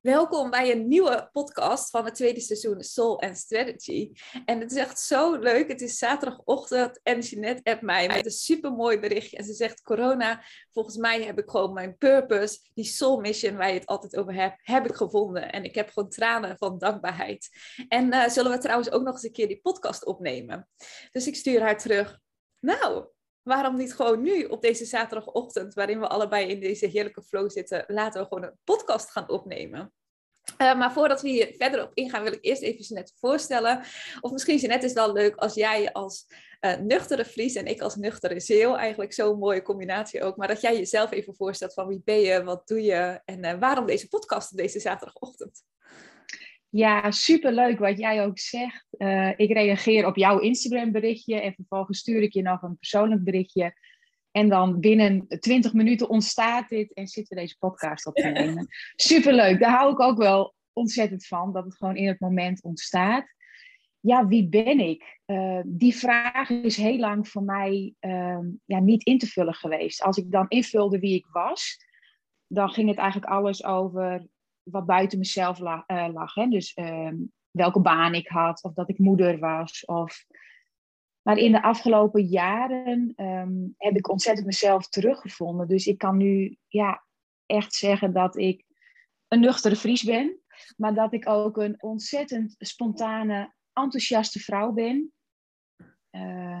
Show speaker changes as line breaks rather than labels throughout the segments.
Welkom bij een nieuwe podcast van het tweede seizoen Soul and Strategy. En het is echt zo leuk. Het is zaterdagochtend en Jeanette appt mij met een supermooi berichtje. En ze zegt, corona, volgens mij heb ik gewoon mijn purpose, die soul mission waar je het altijd over hebt, heb ik gevonden. En ik heb gewoon tranen van dankbaarheid. En uh, zullen we trouwens ook nog eens een keer die podcast opnemen. Dus ik stuur haar terug. Nou, waarom niet gewoon nu op deze zaterdagochtend, waarin we allebei in deze heerlijke flow zitten, laten we gewoon een podcast gaan opnemen. Uh, maar voordat we hier verder op ingaan, wil ik eerst even Jeanette voorstellen. Of misschien Jeanette is wel leuk als jij als uh, nuchtere Fries en ik als nuchtere Zeeuw, eigenlijk zo'n mooie combinatie ook, maar dat jij jezelf even voorstelt van wie ben je, wat doe je en uh, waarom deze podcast op deze zaterdagochtend.
Ja, superleuk wat jij ook zegt. Uh, ik reageer op jouw Instagram berichtje en vervolgens stuur ik je nog een persoonlijk berichtje. En dan binnen 20 minuten ontstaat dit en zitten we deze podcast op te nemen. Superleuk, daar hou ik ook wel ontzettend van, dat het gewoon in het moment ontstaat. Ja, wie ben ik? Uh, die vraag is heel lang voor mij uh, ja, niet in te vullen geweest. Als ik dan invulde wie ik was, dan ging het eigenlijk alles over wat buiten mezelf lag. Uh, lag hè? Dus ehm, welke baan ik had, of dat ik moeder was. Of... Maar in de afgelopen jaren um, heb ik ontzettend mezelf teruggevonden. Dus ik kan nu ja, echt zeggen dat ik een nuchtere Fries ben. Maar dat ik ook een ontzettend spontane, enthousiaste vrouw ben. Uh,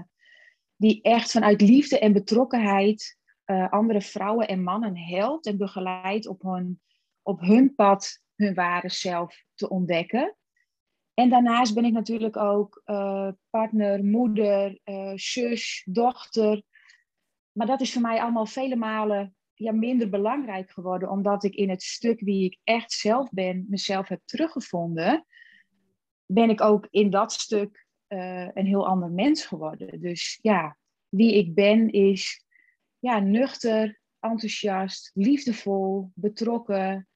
die echt vanuit liefde en betrokkenheid uh, andere vrouwen en mannen helpt en begeleidt op hun op hun pad hun ware zelf te ontdekken. En daarnaast ben ik natuurlijk ook uh, partner, moeder, uh, zus, dochter. Maar dat is voor mij allemaal vele malen ja, minder belangrijk geworden, omdat ik in het stuk wie ik echt zelf ben, mezelf heb teruggevonden, ben ik ook in dat stuk uh, een heel ander mens geworden. Dus ja, wie ik ben is ja, nuchter, enthousiast, liefdevol, betrokken,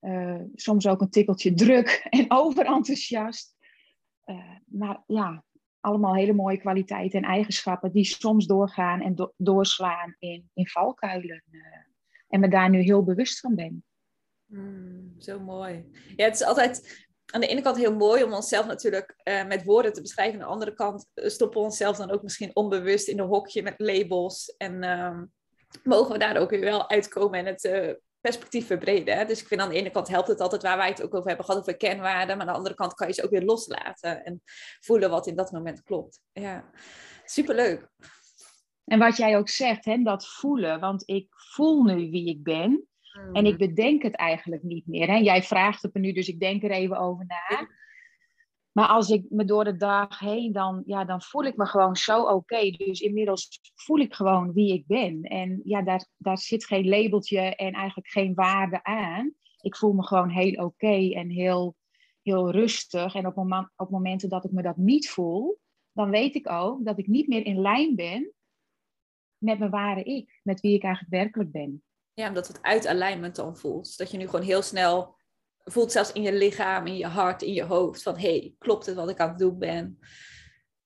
uh, soms ook een tikkeltje druk en overenthousiast. Uh, maar ja, allemaal hele mooie kwaliteiten en eigenschappen die soms doorgaan en do doorslaan in, in valkuilen. Uh, en me daar nu heel bewust van ben.
Mm, zo mooi. Ja, het is altijd aan de ene kant heel mooi om onszelf natuurlijk met woorden te beschrijven. Aan de andere kant stoppen we onszelf dan ook misschien onbewust in een hokje met labels. En uh, mogen we daar ook weer wel uitkomen en het perspectief verbreden. Hè? Dus ik vind aan de ene kant helpt het altijd waar wij het ook over hebben gehad, over kenwaarden. Maar aan de andere kant kan je ze ook weer loslaten en voelen wat in dat moment klopt. Ja, superleuk.
En wat jij ook zegt, hè, dat voelen. Want ik voel nu wie ik ben. En ik mhm. bedenk het eigenlijk niet meer. Hè? Jij vraagt het me nu, dus ik denk er even over na. Maar als ik me door de dag heen, dan, ja, dan voel ik me gewoon zo oké. Dus inmiddels voel ik gewoon wie ik ben. En ja, daar, daar zit geen labeltje en eigenlijk geen waarde aan. Ik voel me gewoon heel oké en heel, heel rustig. En op, op momenten dat ik me dat niet voel, dan weet ik ook dat ik niet meer in lijn ben met mijn ware ik. Met wie ik eigenlijk werkelijk ben.
Ja, omdat het uit alignment dan voelt. Dat je nu gewoon heel snel voelt zelfs in je lichaam, in je hart, in je hoofd van hey, klopt het wat ik aan het doen ben?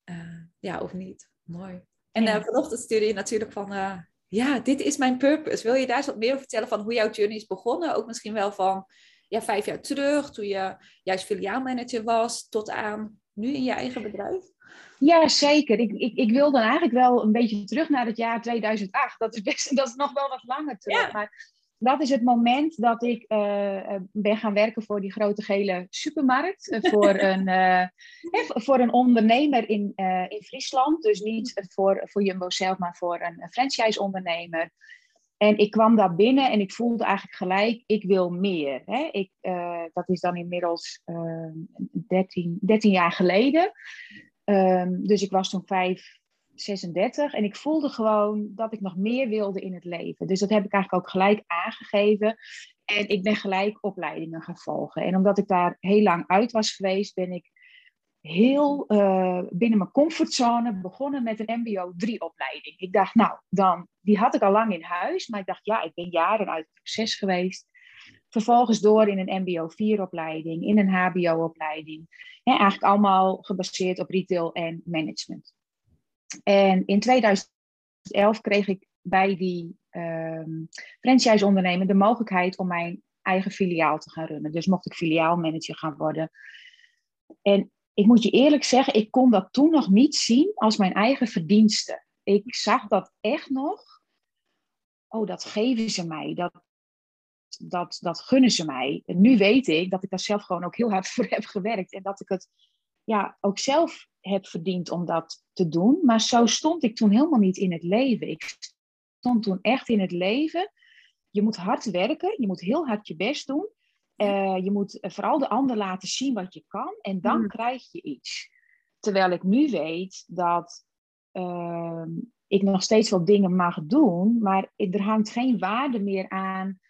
Uh, ja, of niet? Mooi. En ja. uh, vanochtend stuurde je natuurlijk van uh, ja, dit is mijn purpose. Wil je daar eens wat meer over vertellen van hoe jouw journey is begonnen? Ook misschien wel van ja, vijf jaar terug, toen je juist filiaalmanager was, tot aan nu in je eigen bedrijf?
Ja, zeker. Ik, ik, ik wil dan eigenlijk wel een beetje terug naar het jaar 2008. Dat is, best, dat is nog wel wat langer terug. Ja. Maar dat is het moment dat ik uh, ben gaan werken voor die grote gele supermarkt. Uh, voor, een, uh, voor een ondernemer in, in Friesland. Dus niet voor, voor Jumbo zelf, maar voor een franchise-ondernemer. En ik kwam daar binnen en ik voelde eigenlijk gelijk, ik wil meer. Hè? Ik, dat is dan inmiddels 13, 13 jaar geleden. Um, dus ik was toen vijf, 36 en ik voelde gewoon dat ik nog meer wilde in het leven. Dus dat heb ik eigenlijk ook gelijk aangegeven. En ik ben gelijk opleidingen gaan volgen. En omdat ik daar heel lang uit was geweest, ben ik heel uh, binnen mijn comfortzone begonnen met een MBO 3-opleiding. Ik dacht, nou, dan, die had ik al lang in huis, maar ik dacht, ja, ik ben jaren uit het proces geweest. Vervolgens door in een MBO 4-opleiding, in een HBO-opleiding. Eigenlijk allemaal gebaseerd op retail en management. En in 2011 kreeg ik bij die um, franchise-ondernemer de mogelijkheid om mijn eigen filiaal te gaan runnen. Dus mocht ik filiaalmanager gaan worden. En ik moet je eerlijk zeggen, ik kon dat toen nog niet zien als mijn eigen verdienste. Ik zag dat echt nog. Oh, dat geven ze mij. Dat, dat, dat gunnen ze mij. En nu weet ik dat ik daar zelf gewoon ook heel hard voor heb gewerkt. En dat ik het ja, ook zelf heb verdiend om dat te doen. Maar zo stond ik toen helemaal niet in het leven. Ik stond toen echt in het leven. Je moet hard werken, je moet heel hard je best doen. Uh, je moet vooral de ander laten zien wat je kan en dan mm. krijg je iets. Terwijl ik nu weet dat uh, ik nog steeds wel dingen mag doen, maar er hangt geen waarde meer aan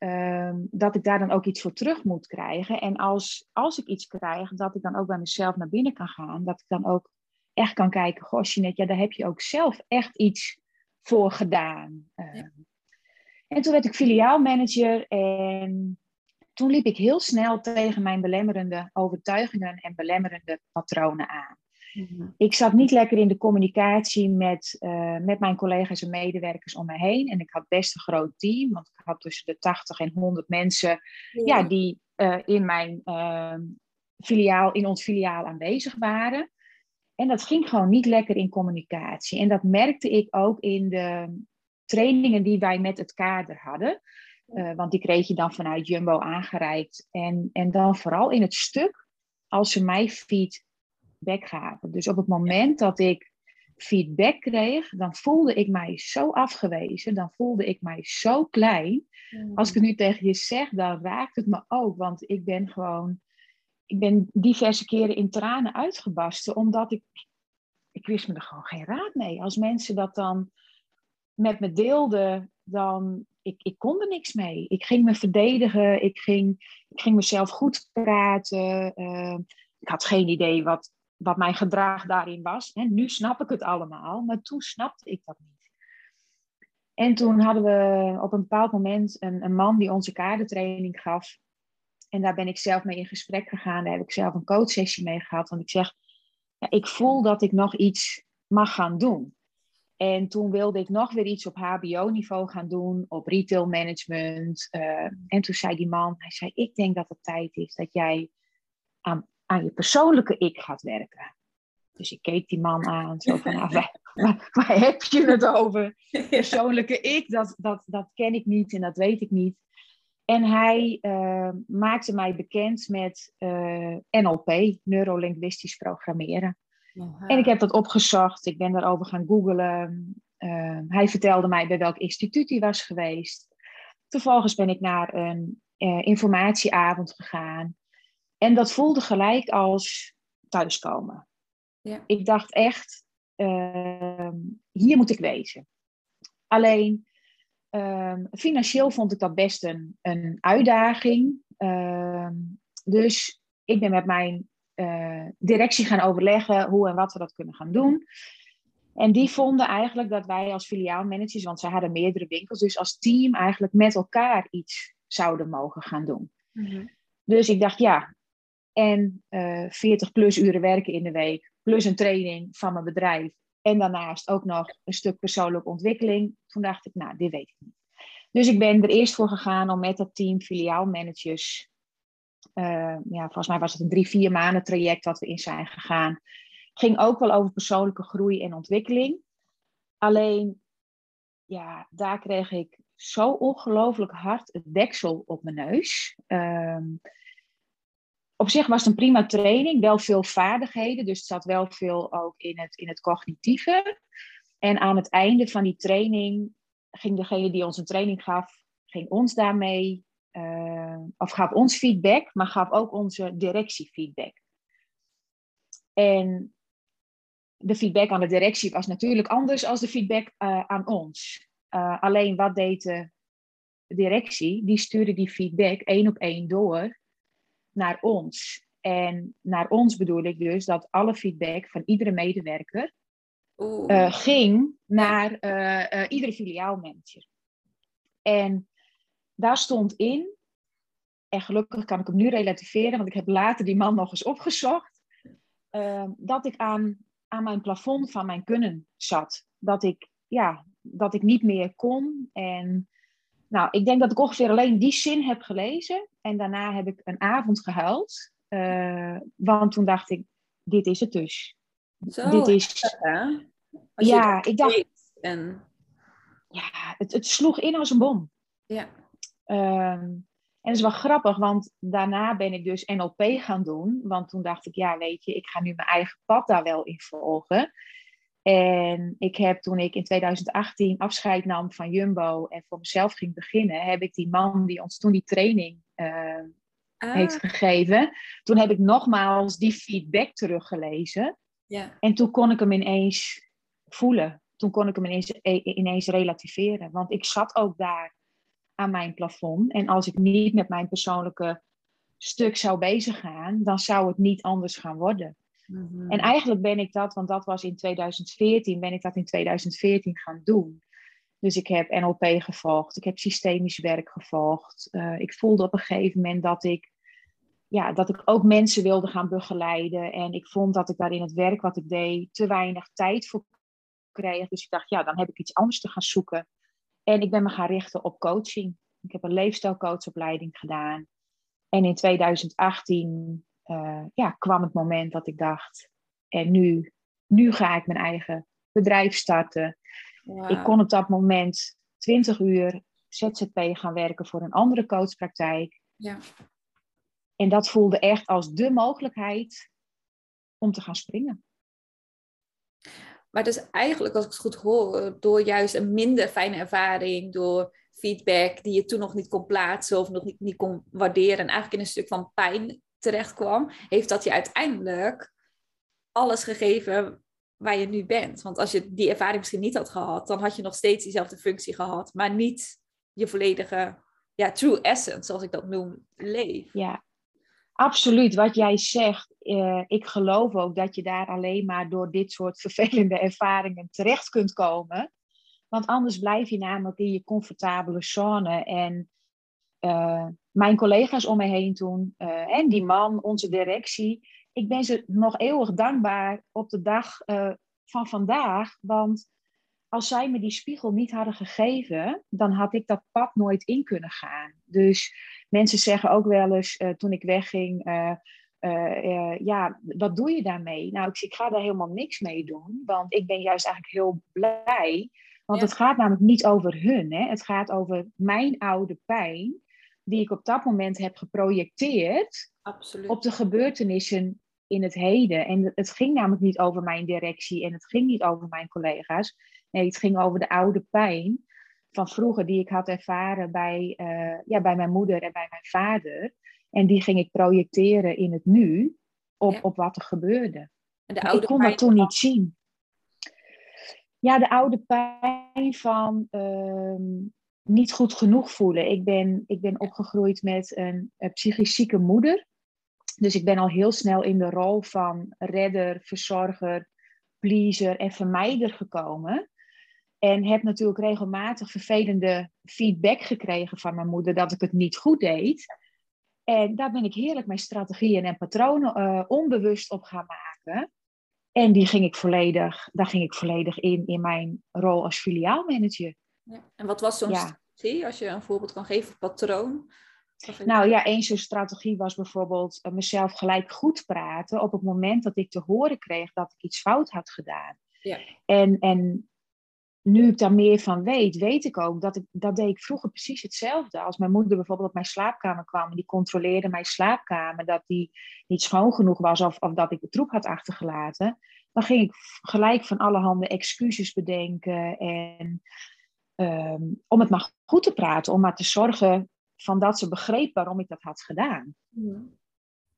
uh, dat ik daar dan ook iets voor terug moet krijgen. En als, als ik iets krijg, dat ik dan ook bij mezelf naar binnen kan gaan. Dat ik dan ook echt kan kijken, goh Jeanette, ja, daar heb je ook zelf echt iets voor gedaan. Ja. Ehm, en toen werd ik filiaalmanager en toen liep ik heel snel tegen mijn belemmerende overtuigingen en belemmerende patronen aan. Mhm. Ik zat niet lekker in de communicatie met, uh, met mijn collega's en medewerkers om me heen. En ik had best een groot team, want ik had tussen de 80 en 100 mensen ja. die uh, in mijn uh, filiaal, in ons filiaal aanwezig waren. En dat ging gewoon niet lekker in communicatie. En dat merkte ik ook in de trainingen die wij met het kader hadden. Uh, want die kreeg je dan vanuit Jumbo aangereikt. En, en dan vooral in het stuk als ze mij feedback gaven. Dus op het moment dat ik feedback kreeg, dan voelde ik mij zo afgewezen. Dan voelde ik mij zo klein. Mm. Als ik het nu tegen je zeg, dan raakt het me ook. Want ik ben gewoon, ik ben diverse keren in tranen uitgebarsten. Omdat ik, ik wist me er gewoon geen raad mee. Als mensen dat dan met me deelden, dan ik, ik kon er niks mee. Ik ging me verdedigen, ik ging, ik ging mezelf goed praten. Uh, ik had geen idee wat, wat mijn gedrag daarin was. Hè, nu snap ik het allemaal, maar toen snapte ik dat niet. En toen hadden we op een bepaald moment een, een man die onze kadertraining gaf. En daar ben ik zelf mee in gesprek gegaan. Daar heb ik zelf een coachsessie mee gehad. Want ik zeg, ja, ik voel dat ik nog iets mag gaan doen. En toen wilde ik nog weer iets op HBO-niveau gaan doen, op retail management. Uh, en toen zei die man, hij zei, ik denk dat het tijd is dat jij aan, aan je persoonlijke ik gaat werken. Dus ik keek die man aan, zo van, nou, waar, waar, heb je het over? Persoonlijke ik, dat, dat, dat ken ik niet en dat weet ik niet. En hij uh, maakte mij bekend met uh, NLP, neurolinguistisch programmeren. En ik heb dat opgezocht, ik ben daarover gaan googlen. Uh, hij vertelde mij bij welk instituut hij was geweest. Vervolgens ben ik naar een uh, informatieavond gegaan. En dat voelde gelijk als thuiskomen. Ja. Ik dacht echt, uh, hier moet ik wezen. Alleen, ehm, financieel vond ik dat best een, een uitdaging. Ehm, dus ik ben met mijn uh, directie gaan overleggen hoe en wat we dat kunnen gaan doen. En die vonden eigenlijk dat wij als filiaalmanagers, want ze hadden meerdere winkels, dus als team eigenlijk met elkaar iets zouden mogen gaan doen. Mhm. Dus ik dacht, ja, en uh, eh, 40 plus uren werken in de week, plus een training van mijn bedrijf. En daarnaast ook nog een stuk persoonlijke ontwikkeling. Toen dacht ik, nou, dit weet ik niet. Dus ik ben er eerst voor gegaan om met dat team filiaalmanagers uh, ja, volgens mij was het een drie, vier maanden traject dat we in zijn gegaan. Ging ook wel over persoonlijke groei en ontwikkeling. Alleen, ja, daar kreeg ik zo ongelooflijk hard het deksel op mijn neus. Uh, op zich was het een prima training, wel veel vaardigheden, dus het zat wel veel ook in het, in het cognitieve. En aan het einde van die training ging degene die ons een training gaf, ging ons daarmee uh, of gaf ons feedback, maar gaf ook onze directie feedback. En de feedback aan de directie was natuurlijk anders dan de feedback uh, aan ons. Uh, alleen wat deed de directie? Die stuurde die feedback één op één door naar ons. En naar ons bedoel ik dus dat alle feedback van iedere medewerker ging naar iedere filiaalmanager. En daar stond in, en gelukkig kan ik hem nu relativeren, want ik heb later die man nog eens opgezocht, uh, dat ik aan, aan mijn plafond van mijn kunnen zat. Dat ik, ja, dat ik niet meer kon. En Nou, ik denk dat ik ongeveer alleen die zin heb gelezen. En daarna heb ik een avond gehuild. Uh, want toen dacht ik, dit is het dus.
Zo, dit is.
ja, ik dacht. En... Ja, het, het sloeg in als een bom.
Ja.
Um, en dat is wel grappig, want daarna ben ik dus NLP gaan doen. Want toen dacht ik, ja, weet je, ik ga nu mijn eigen pad daar wel in volgen. En ik heb toen ik in 2018 afscheid nam van Jumbo en voor mezelf ging beginnen, heb ik die man die ons toen die training uh, heeft gegeven, toen heb ik nogmaals die feedback teruggelezen.
Ja.
En toen kon ik hem ineens voelen. Toen kon ik hem ineens, ineens relativeren. Want ik zat ook daar aan mijn plafond. En als ik niet met mijn persoonlijke stuk zou bezig gaan, dan zou het niet anders gaan worden.
Mhm.
En eigenlijk ben ik dat, want dat was in 2014, ben ik dat in 2014 gaan doen. Dus ik heb NLP gevolgd, ik heb systemisch werk gevolgd. Uh, ik voelde op een gegeven moment dat ik, ja, dat ik ook mensen wilde gaan begeleiden. En ik vond dat ik daar in het werk wat ik deed te weinig tijd voor kreeg. Dus ik dacht, ja, dan heb ik iets anders te gaan zoeken. En ik ben me gaan richten op coaching. Ik heb een leefstijlcoachopleiding gedaan. En in 2018 uh, ja, kwam het moment dat ik dacht, en nu, nu ga ik mijn eigen bedrijf starten. Ik kon op dat moment 20 uur ZZP gaan werken voor een andere coachpraktijk.
Ja.
En dat voelde echt als de mogelijkheid om te gaan springen.
Maar dus eigenlijk, als ik het goed hoor, door juist een minder fijne ervaring, door feedback die je toen nog niet kon plaatsen of nog niet, niet kon waarderen en eigenlijk in een stuk van pijn terecht kwam, heeft dat je uiteindelijk alles gegeven waar je nu bent. Want als je die ervaring misschien niet had gehad, dan had je nog steeds diezelfde functie gehad, maar niet je volledige, ja, true essence, zoals ik dat noem, leef.
Ja, absoluut. Wat jij zegt, uh, ik geloof ook dat je daar alleen maar door dit soort vervelende ervaringen terecht kunt komen. Want anders blijf je namelijk in je comfortabele zone. En uh, mijn collega's om me heen toen, uh, en die man, onze directie, ik ben ze nog eeuwig dankbaar op de dag uh, van vandaag. Want als zij me die spiegel niet hadden gegeven, dan had ik dat pad nooit in kunnen gaan. Dus mensen zeggen ook wel eens toen ik wegging. ja, wat doe je daarmee? Nou, ik, ik ga daar helemaal niks mee doen, want ik ben juist eigenlijk heel blij. Want ja. het gaat namelijk niet over hun, hè? het gaat over mijn oude pijn die ik op dat moment heb geprojecteerd
Absoluut.
op de gebeurtenissen in het heden. En het ging namelijk niet over mijn directie en het ging niet over mijn collega's. Nee, het ging over de oude pijn van vroeger die ik had ervaren bij, uh, ja, bij mijn moeder en bij mijn vader. En die ging ik projecteren in het nu op, ja. op wat er gebeurde.
En de oude
ik kon dat toen niet zien. Ja, de oude pijn van uh, niet goed genoeg voelen. Ik ben, ik ben opgegroeid met een, een psychisch zieke moeder. Dus ik ben al heel snel in de rol van redder, verzorger, pleaser en vermijder gekomen. En heb natuurlijk regelmatig vervelende feedback gekregen van mijn moeder dat ik het niet goed deed. En daar ben ik heerlijk mijn strategieën en patronen uh, onbewust op gaan maken. En die ging ik volledig, daar ging ik volledig in, in mijn rol als filiaalmanager.
Ja. En wat was zo'n ja. strategie, als je een voorbeeld kan geven, patroon?
Nou ja, één zo'n strategie was bijvoorbeeld uh, mezelf gelijk goed praten op het moment dat ik te horen kreeg dat ik iets fout had gedaan.
Ja.
En, en nu ik daar meer van weet, weet ik ook dat ik dat deed ik vroeger precies hetzelfde. Als mijn moeder bijvoorbeeld op mijn slaapkamer kwam en die controleerde mijn slaapkamer, dat die niet schoon genoeg was of, of dat ik de troep had achtergelaten, dan ging ik gelijk van alle handen excuses bedenken en um, om het maar goed te praten, om maar te zorgen van dat ze begreep waarom ik dat had gedaan.
Ja.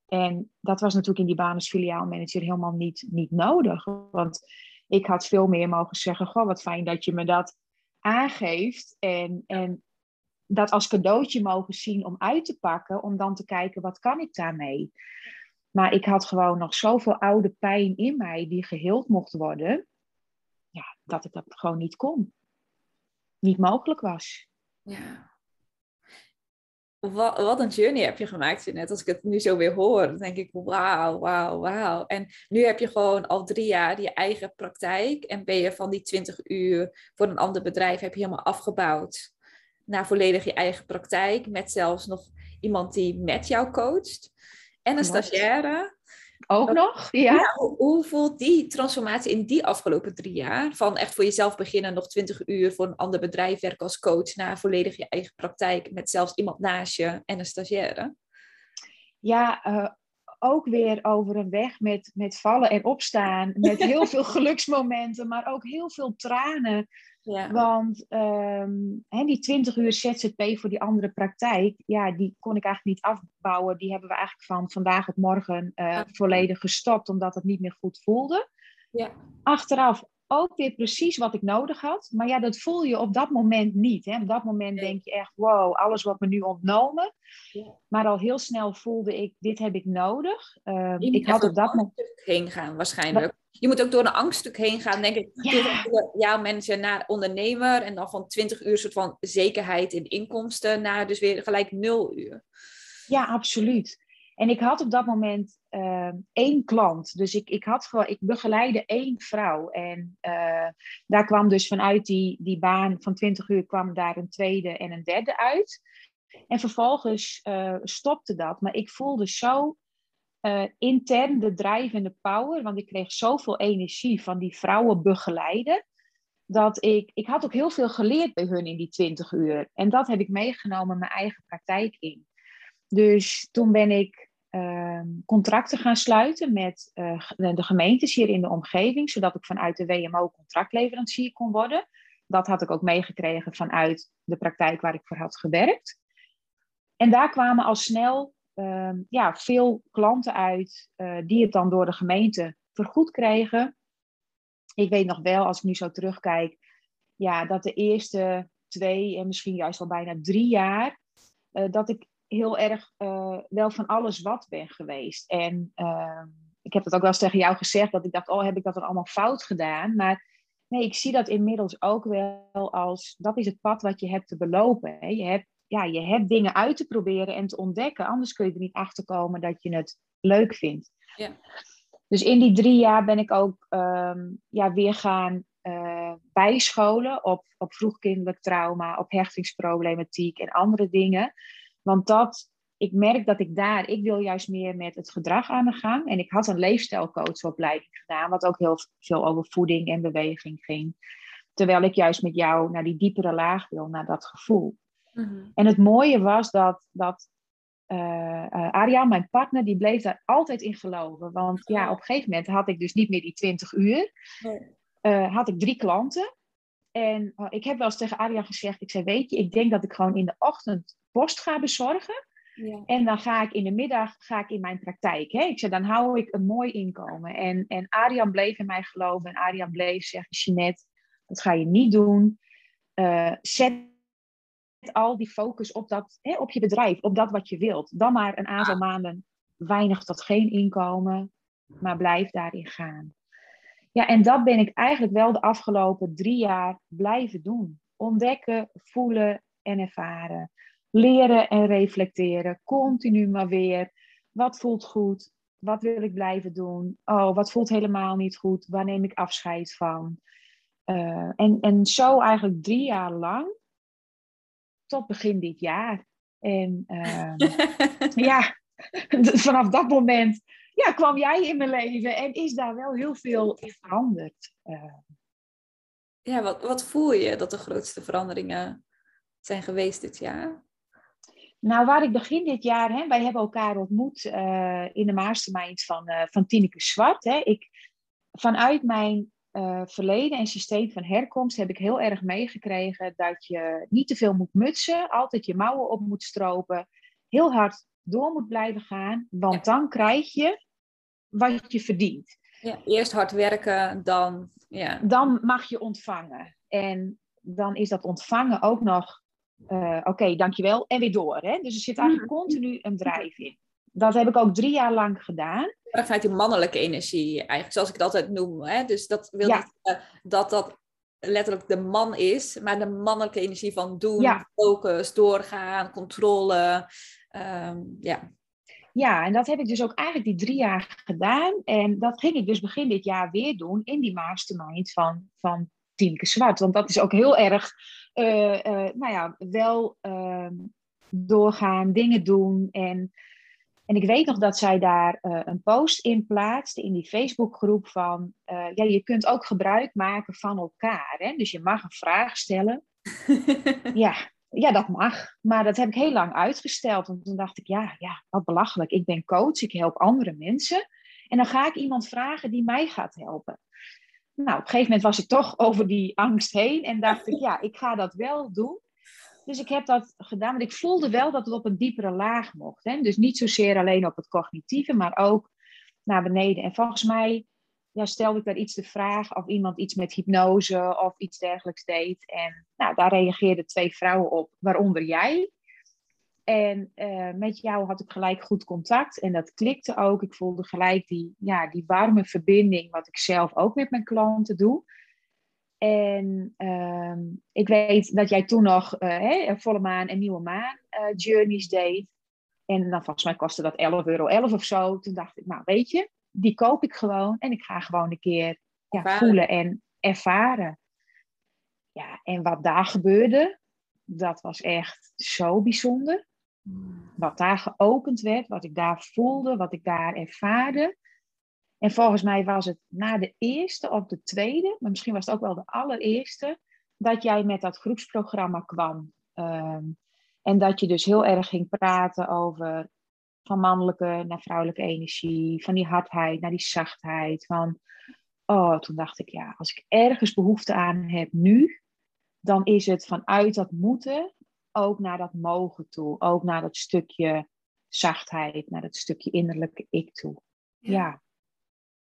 En dat was natuurlijk in die baan als filiaalmanager helemaal niet, niet nodig. Want ik had veel meer mogen zeggen: Goh, wat fijn dat je me dat aangeeft. En, en dat als cadeautje mogen zien om uit te pakken, om dan te kijken: wat kan ik daarmee? Maar ik had gewoon nog zoveel oude pijn in mij die geheeld mocht worden, ja, dat ik dat gewoon niet kon. Niet mogelijk was.
Ja wat, wat, een journey heb je gemaakt, net Als ik het nu zo weer hoor, dan denk ik, wauw, wauw, wauw. En nu heb je gewoon al drie jaar je eigen praktijk. En ben je van die 20 uur voor een ander bedrijf heb je helemaal afgebouwd naar volledig je eigen praktijk. Met zelfs nog iemand die met jou coacht. En een stagiaire.
Ook nog? Ja.
ja hoe, hoe, voelt die transformatie in die afgelopen drie jaar? Van echt voor jezelf beginnen, nog twintig uur voor een ander bedrijf werken als coach, naar volledig je eigen praktijk met zelfs iemand naast je en een stagiaire?
Ja, uh, ook weer over een weg met, met vallen en opstaan. Met heel veel geluksmomenten, maar ook heel veel tranen. Ja. Want um, die 20 uur ZZP voor die andere praktijk, ja, die kon ik eigenlijk niet afbouwen. Die hebben we eigenlijk van vandaag op morgen uh, volledig gestopt, omdat het niet meer goed voelde. Ja. Achteraf ook weer precies wat ik nodig had. Maar ja, dat voel je op dat moment niet. Hè. Op dat moment denk je echt, wow, alles wordt me nu ontnomen. Ja. Maar al heel snel voelde ik, dit heb ik nodig. Uh, ik had op dat moment
heen gaan waarschijnlijk. Je moet ook door een angststuk heen gaan, denk ik. Ja. Jouw mensen naar ondernemer en dan van 20 uur soort van zekerheid in inkomsten naar dus weer gelijk nul uur.
Ja, absoluut. En ik had op dat moment uh, één klant. Dus ik, ik, had ik begeleide één vrouw. En uh, daar kwam dus vanuit die, die baan van 20 uur kwam daar een tweede en een derde uit. En vervolgens uh, stopte dat. Maar ik voelde zo intern de drijvende power. Want ik kreeg zoveel energie van die vrouwen begeleiden. Dat ik, ik had ook heel veel geleerd bij hun in die 20 uur. En dat heb ik meegenomen mijn eigen praktijk in. Dus toen ben ik uh, contracten gaan sluiten met uh, de gemeentes hier in de omgeving, zodat ik vanuit de WMO contractleverancier kon worden. Dat had ik ook meegekregen vanuit de praktijk waar ik voor had gewerkt. En daar kwamen al snel uh, ja, veel klanten uit uh, die het dan door de gemeente vergoed kregen. Ik weet nog wel, als ik nu zo terugkijk, ja, dat de eerste twee en misschien juist al bijna drie jaar, uh, dat ik heel erg uh, wel van alles wat ben geweest. En uh, ik heb dat ook wel eens tegen jou gezegd, dat ik dacht, oh, heb ik dat dan allemaal fout gedaan? Maar nee, ik zie dat inmiddels ook wel als, dat is het pad wat je hebt te belopen. Hè? Je, hebt, ja, je hebt dingen uit te proberen en te ontdekken, anders kun je er niet achter komen dat je het leuk vindt. Ja. Dus in die drie jaar ben ik ook um, ja, weer gaan uh, bijscholen op, op vroegkindelijk trauma, op hechtingsproblematiek en andere dingen. Want dat, ik merk dat ik daar, ik wil juist meer met het gedrag aan de gang. En ik had een leefstijlcoachopleiding gedaan, wat ook heel veel over voeding en beweging ging. Terwijl ik juist met jou naar die diepere laag wil, naar dat gevoel. Mhm. En het mooie was dat, dat uh, uh, mijn partner, die bleef daar altijd in geloven. Want ja, op een gegeven moment had ik dus niet meer die 20 uur. Uh, had ik drie klanten. En ik heb wel eens tegen Arjan gezegd, ik zei, weet je, ik denk dat ik gewoon in de ochtend post ga bezorgen. Ja. En dan ga ik in de middag ga ik in mijn praktijk. Hè? Ik zei, dan hou ik een mooi inkomen. En, en Arjan bleef in mij geloven. En Arjan bleef zeggen, Jeanette, dat ga je niet doen. Uh, zet al die focus op, dat, hè, op je bedrijf, op dat wat je wilt. Dan maar een aantal maanden weinig tot geen inkomen. Maar blijf daarin gaan. Ja, en dat ben ik eigenlijk wel de afgelopen drie jaar blijven doen. Ontdekken, voelen en ervaren leren en reflecteren. Continu maar weer. Wat voelt goed? Wat wil ik blijven doen? Oh, wat voelt helemaal niet goed? Waar neem ik afscheid van? Uh, en, en zo eigenlijk drie jaar lang. Tot begin dit jaar. En uh, ja, vanaf dat moment ja, kwam jij in mijn leven en is daar wel heel veel in veranderd. Uh,
ja, wat, wat voel je dat de grootste veranderingen zijn geweest dit jaar?
Nou, waar ik begin dit jaar, hè, wij hebben elkaar ontmoet uh, in de mastermind van, uh, van Tineke Zwart. Hè. Ik, vanuit mijn uh, verleden en systeem van herkomst heb ik heel erg meegekregen dat je niet te veel moet mutsen, altijd je mouwen op moet stropen, heel hard door moet blijven gaan, want dan krijg je wat je verdient.
Ja, eerst hard werken, dan... Ja.
Dan mag je ontvangen. En dan is dat ontvangen ook nog uh, oké, okay, dankjewel, en weer door. Hè? Dus er zit eigenlijk mhm. continu een drijf in. Dat heb ik ook drie jaar lang gedaan.
Vanuit die mannelijke energie, eigenlijk, zoals ik het altijd noem. Hè? Dus dat wil niet uh, dat dat letterlijk de man is, maar de mannelijke energie van doen, focus, doorgaan, controle. Um, ja.
Ja, en dat heb ik dus ook eigenlijk die drie jaar gedaan. En dat ging ik dus begin dit jaar weer doen in die mastermind van, van Tineke Zwart. Want dat is ook heel erg, uh, nou ja, wel ehm, doorgaan, dingen doen. En, en ik weet nog dat zij daar een post in plaatste in die Facebookgroep van, ja, je kunt ook gebruik maken van elkaar. Hè? Dus je mag een vraag stellen. ja, ja, dat mag. Maar dat heb ik heel lang uitgesteld. Want toen dacht ik, ja, ja, wat belachelijk. Ik ben coach, ik help andere mensen. En dan ga ik iemand vragen die mij gaat helpen. Nou, op een gegeven moment was ik toch over die angst heen. En dacht ik, ja, ik ga dat wel doen. Dus ik heb dat gedaan. Want ik voelde wel dat het op een diepere laag mocht. Hè? Dus niet zozeer alleen op het cognitieve, maar ook naar beneden. En volgens mij ja, stelde ik daar iets de vraag of iemand iets met hypnose of iets dergelijks deed. En nou, daar reageerden twee vrouwen op, waaronder jij. En uh, met jou had ik gelijk goed contact en dat klikte ook. Ik voelde gelijk die, ja, die warme verbinding, wat ik zelf ook met mijn klanten doe. En uh, ik weet dat jij toen nog uh, volle maan en nieuwe maan uh, journeys deed. En dan volgens mij kostte dat 11 euro 11 of zo. Toen dacht ik, nou weet je, die koop ik gewoon en ik ga gewoon een keer ja, voelen en ervaren. Ja, en wat daar gebeurde, dat was echt zo bijzonder. Wat daar geopend werd, wat ik daar voelde, wat ik daar ervaarde. En volgens mij was het na de eerste of de tweede, maar misschien was het ook wel de allereerste, dat jij met dat groepsprogramma kwam. Ehm, en dat je dus heel erg ging praten over van mannelijke naar vrouwelijke energie, van die hardheid naar die zachtheid. Van, oh, toen dacht ik, ja, als ik ergens behoefte aan heb nu, dan is het vanuit dat moeten ook naar dat mogen toe. Ook naar dat stukje zachtheid, naar dat stukje innerlijke ik toe. Ja.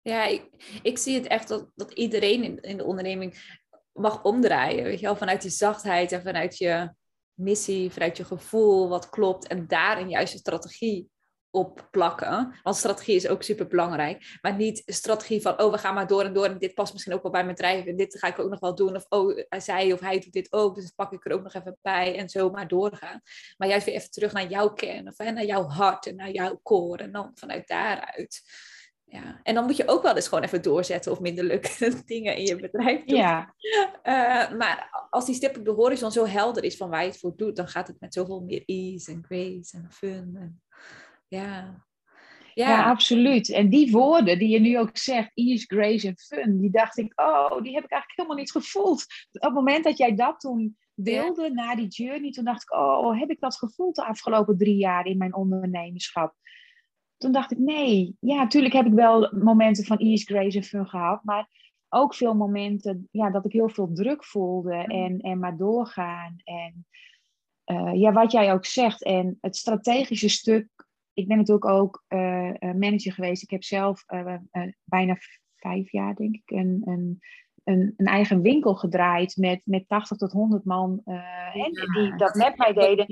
Ja, ik, ik zie het echt dat, dat iedereen in, in de onderneming mag omdraaien. Weet je wel, vanuit die zachtheid en vanuit je missie, vanuit je gevoel, wat klopt. En daar een juiste strategie op plakken. Want strategie is ook super belangrijk. Maar niet strategie van, oh, we gaan maar door en door. En dit past misschien ook wel bij mijn bedrijf. En dit ga ik ook nog wel doen. Of, oh, zij of hij doet dit ook. Dus dat pak ik er ook nog even bij. En zo maar doorgaan. Maar juist weer even terug naar jouw kern. Of hè, naar jouw hart en naar jouw core. En dan vanuit daaruit. Ja. En dan moet je ook wel eens gewoon even doorzetten of minder leuke dingen in je bedrijf doen. Ja. Uh, maar als die stip op de horizon zo helder is van waar je het voor doet, dan gaat het met zoveel meer ease en grace en fun. En ja.
Ja. ja. absoluut. En die woorden die je nu ook zegt, ease, grace en fun, die dacht ik, oh, die heb ik eigenlijk helemaal niet gevoeld. Op het moment dat jij dat toen wilde, na die journey, toen dacht ik, oh, heb ik dat gevoeld de afgelopen drie jaar in mijn ondernemerschap? Toen dacht ik, nee, ja, natuurlijk heb ik wel momenten van ease, grace en fun gehad, maar ook veel momenten ja, dat ik heel veel druk voelde en, en maar doorgaan. En uh, ja, wat jij ook zegt, en het strategische stuk ik ben natuurlijk ook uh, manager geweest. Ik heb zelf uh, bijna vijf jaar, denk ik, een, een, een, een, eigen winkel gedraaid met, met 80 tot 100 man ja, die dat met mij deden.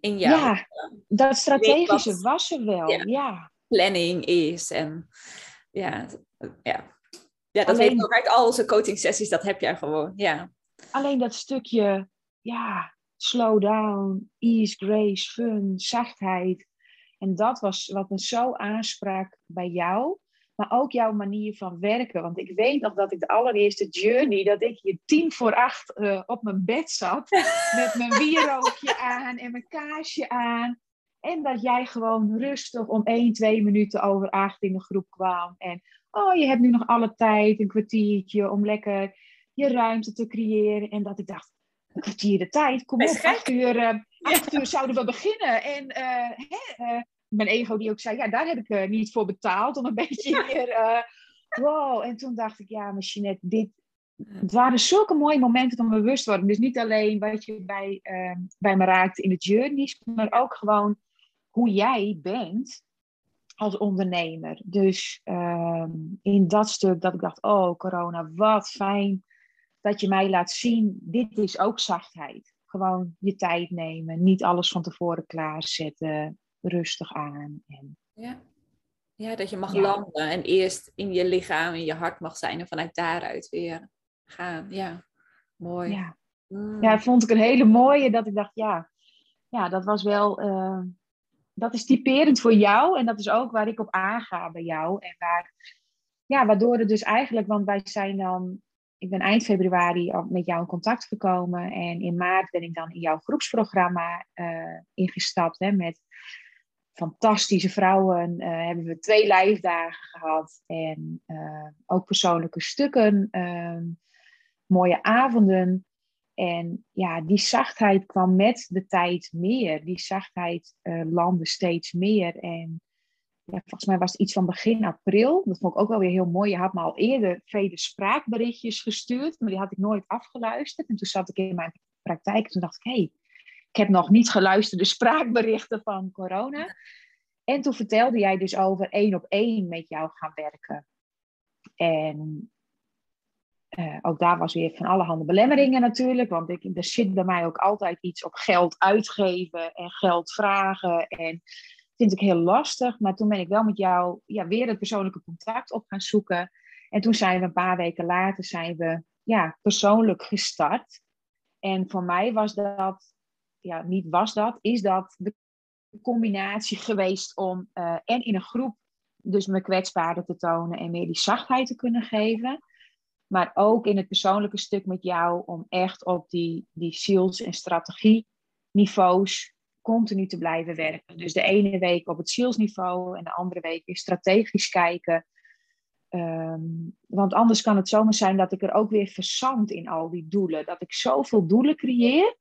In jou. Ja, dat strategische was er wel, ja.
Planning is en ja, ja. Ja, dat alleen, weet ook uit al onze coaching sessies, dat heb jij gewoon, ja.
Alleen dat stukje, ja, slow down, ease, grace, fun, zachtheid en dat was wat me zo aansprak bij jou. Maar ook jouw manier van werken. Want ik weet nog dat ik de allereerste journey, dat ik hier tien voor acht uh, op mijn bed zat. met mijn wierookje aan en mijn kaarsje aan. En dat jij gewoon rustig om één, twee minuten over acht in de groep kwam. En oh, je hebt nu nog alle tijd, een kwartiertje om lekker je ruimte te creëren. En dat ik dacht, een kwartier de tijd, kom op, acht uur, acht uur zouden we beginnen. En uh, hè, uh, mijn ego die ook zei, ja, daar heb ik niet voor betaald, om een beetje meer, wow. En toen dacht ik, ja, maar dit, het waren zulke mooie momenten van bewustwording. Dus niet alleen wat je bij, bij me raakt in de journeys, maar ook gewoon hoe jij bent als ondernemer. Dus ehm, in dat stuk dat ik dacht, oh corona, wat fijn dat je mij laat zien, dit is ook zachtheid. Gewoon je tijd nemen, niet alles van tevoren klaarzetten, rustig aan. En...
Ja. ja, dat je mag landen en eerst in je lichaam, in je hart mag zijn en vanuit daaruit weer gaan. Ja, mooi.
Ja, mm. ja vond ik een hele mooie dat ik dacht, ja, ja dat was wel, uh, dat is typerend voor jou en dat is ook waar ik op aanga bij jou. En waar, ja, waardoor het dus eigenlijk, want wij zijn dan ik ben eind februari met jou in contact gekomen. En in maart ben ik dan in jouw groepsprogramma uh, ingestapt. Hè, met fantastische vrouwen. Uh, hebben we twee lijfdagen gehad. En uh, ook persoonlijke stukken. Ehm, mooie avonden. En ja, die zachtheid kwam met de tijd meer. Die zachtheid landde steeds meer. En ja, volgens mij was het iets van begin april. Dat vond ik ook wel weer heel mooi. Je had me al eerder vele spraakberichtjes gestuurd, maar die had ik nooit afgeluisterd. En toen zat ik in mijn praktijk en toen dacht ik, hé, hey, ik heb nog niet geluisterde spraakberichten van corona. En toen vertelde jij dus over één op één met jou gaan werken. En uh, ook daar was weer van alle handen belemmeringen natuurlijk. Want ik, er zit bij mij ook altijd iets op geld uitgeven en geld vragen. En vind ik heel lastig. Maar toen ben ik wel met jou ja, weer het persoonlijke contact op gaan zoeken. En toen zijn we een paar weken later zijn we ja, persoonlijk gestart. En voor mij was dat, ja, niet was dat, is dat de combinatie geweest om uh, en in een groep dus mijn kwetsbaarder te tonen en meer die zachtheid te kunnen geven. Maar ook in het persoonlijke stuk met jou om echt op die, die ziels- en strategie-niveaus continu te blijven werken. Dus de ene week op het salesniveau en de andere week weer strategisch kijken. Ehm, want anders kan het zomaar zijn dat ik er ook weer verzand in al die doelen. Dat ik zoveel doelen creëer,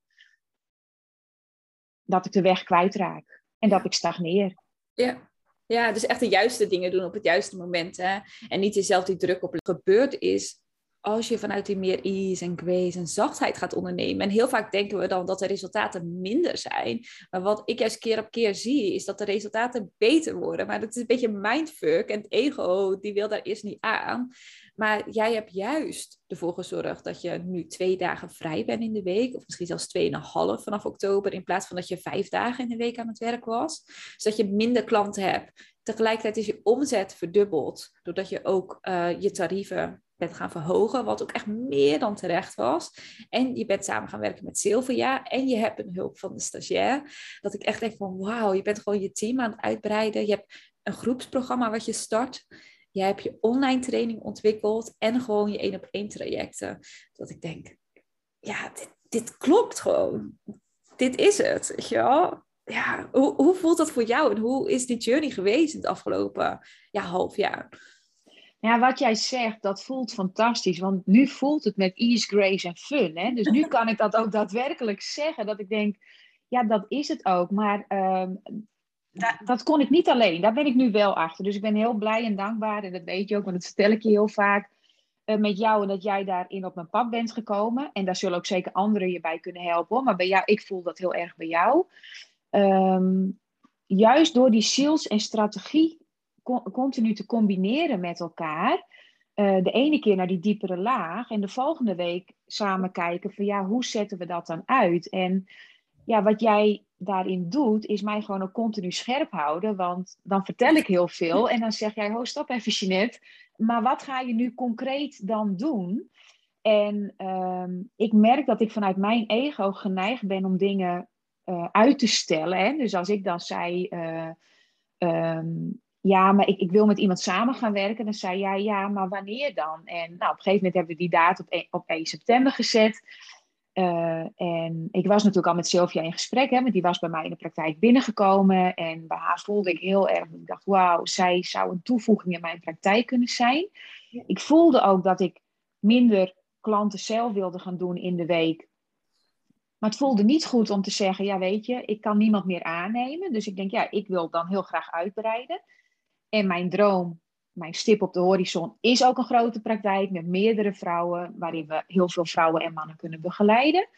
dat ik de weg kwijtraak. En dat ik stagneer.
Ja. ja, dus echt de juiste dingen doen op het juiste moment. Hè? En niet jezelf die druk op gebeurd is als je vanuit die meer ease en grace en zachtheid gaat ondernemen. En heel vaak denken we dan dat de resultaten minder zijn. Maar wat ik juist keer op keer zie, is dat de resultaten beter worden. Maar dat is een beetje mindfuck. En het ego, die wil daar eerst niet aan. Maar jij hebt juist ervoor gezorgd dat je nu twee dagen vrij bent in de week. Of misschien zelfs tweeënhalf vanaf oktober. In plaats van dat je vijf dagen in de week aan het werk was. Zodat je minder klanten hebt. Tegelijkertijd is je omzet verdubbeld. Doordat je ook uh, je tarieven bent gaan verhogen, wat ook echt meer dan terecht was. En je bent samen gaan werken met Sylvia en je hebt een hulp van de stagiair. Dat ik echt denk van wauw, je bent gewoon je team aan het uitbreiden. Je hebt een groepsprogramma wat je start. Je hebt je online training ontwikkeld en gewoon je één op één trajecten. Dat ik denk, ja, dit, dit klopt gewoon. Dit is het, weet? Ja, hoe, hoe voelt dat voor jou en hoe is die journey geweest in het afgelopen ja, half jaar?
Ja, wat jij zegt, dat voelt fantastisch. Want nu voelt het met ease, grace en fun. Hè? Dus nu kan ik dat ook daadwerkelijk zeggen. Dat ik denk, ja, dat is het ook. Maar ehm, dat, dat, kon ik niet alleen. Daar ben ik nu wel achter. Dus ik ben heel blij en dankbaar. En dat weet je ook, want dat vertel ik je heel vaak. Uh, met jou en dat jij daarin op mijn pad bent gekomen. En daar zullen ook zeker anderen je bij kunnen helpen. Maar bij jou, ik voel dat heel erg bij jou. Ehm, juist door die sales en strategie continu te combineren met elkaar. Uh, de ene keer naar die diepere laag en de volgende week samen kijken van ja, hoe zetten we dat dan uit? En ja, wat jij daarin doet, is mij gewoon ook continu scherp houden. Want dan vertel ik heel veel en dan zeg jij, ho, stop even Jeanette. Maar wat ga je nu concreet dan doen? En uh, ik merk dat ik vanuit mijn ego geneigd ben om dingen uh, uit te stellen. Hè? Dus als ik dan zei, uh, ja, maar ik, ik wil met iemand samen gaan werken. Dan zei jij, ja, maar wanneer dan? En nou, op een gegeven moment hebben we die datum op 1, op 1 september gezet. Uh, en ik was natuurlijk al met Sylvia in gesprek, hè, want die was bij mij in de praktijk binnengekomen. En bij haar voelde ik heel erg, ik dacht, wauw, zij zou een toevoeging in mijn praktijk kunnen zijn. Ik voelde ook dat ik minder klanten zelf wilde gaan doen in de week. Maar het voelde niet goed om te zeggen, ja weet je, ik kan niemand meer aannemen. Dus ik denk, ja, ik wil dan heel graag uitbreiden. En mijn droom, mijn stip op de horizon, is ook een grote praktijk met meerdere vrouwen, waarin we heel veel vrouwen en mannen kunnen begeleiden.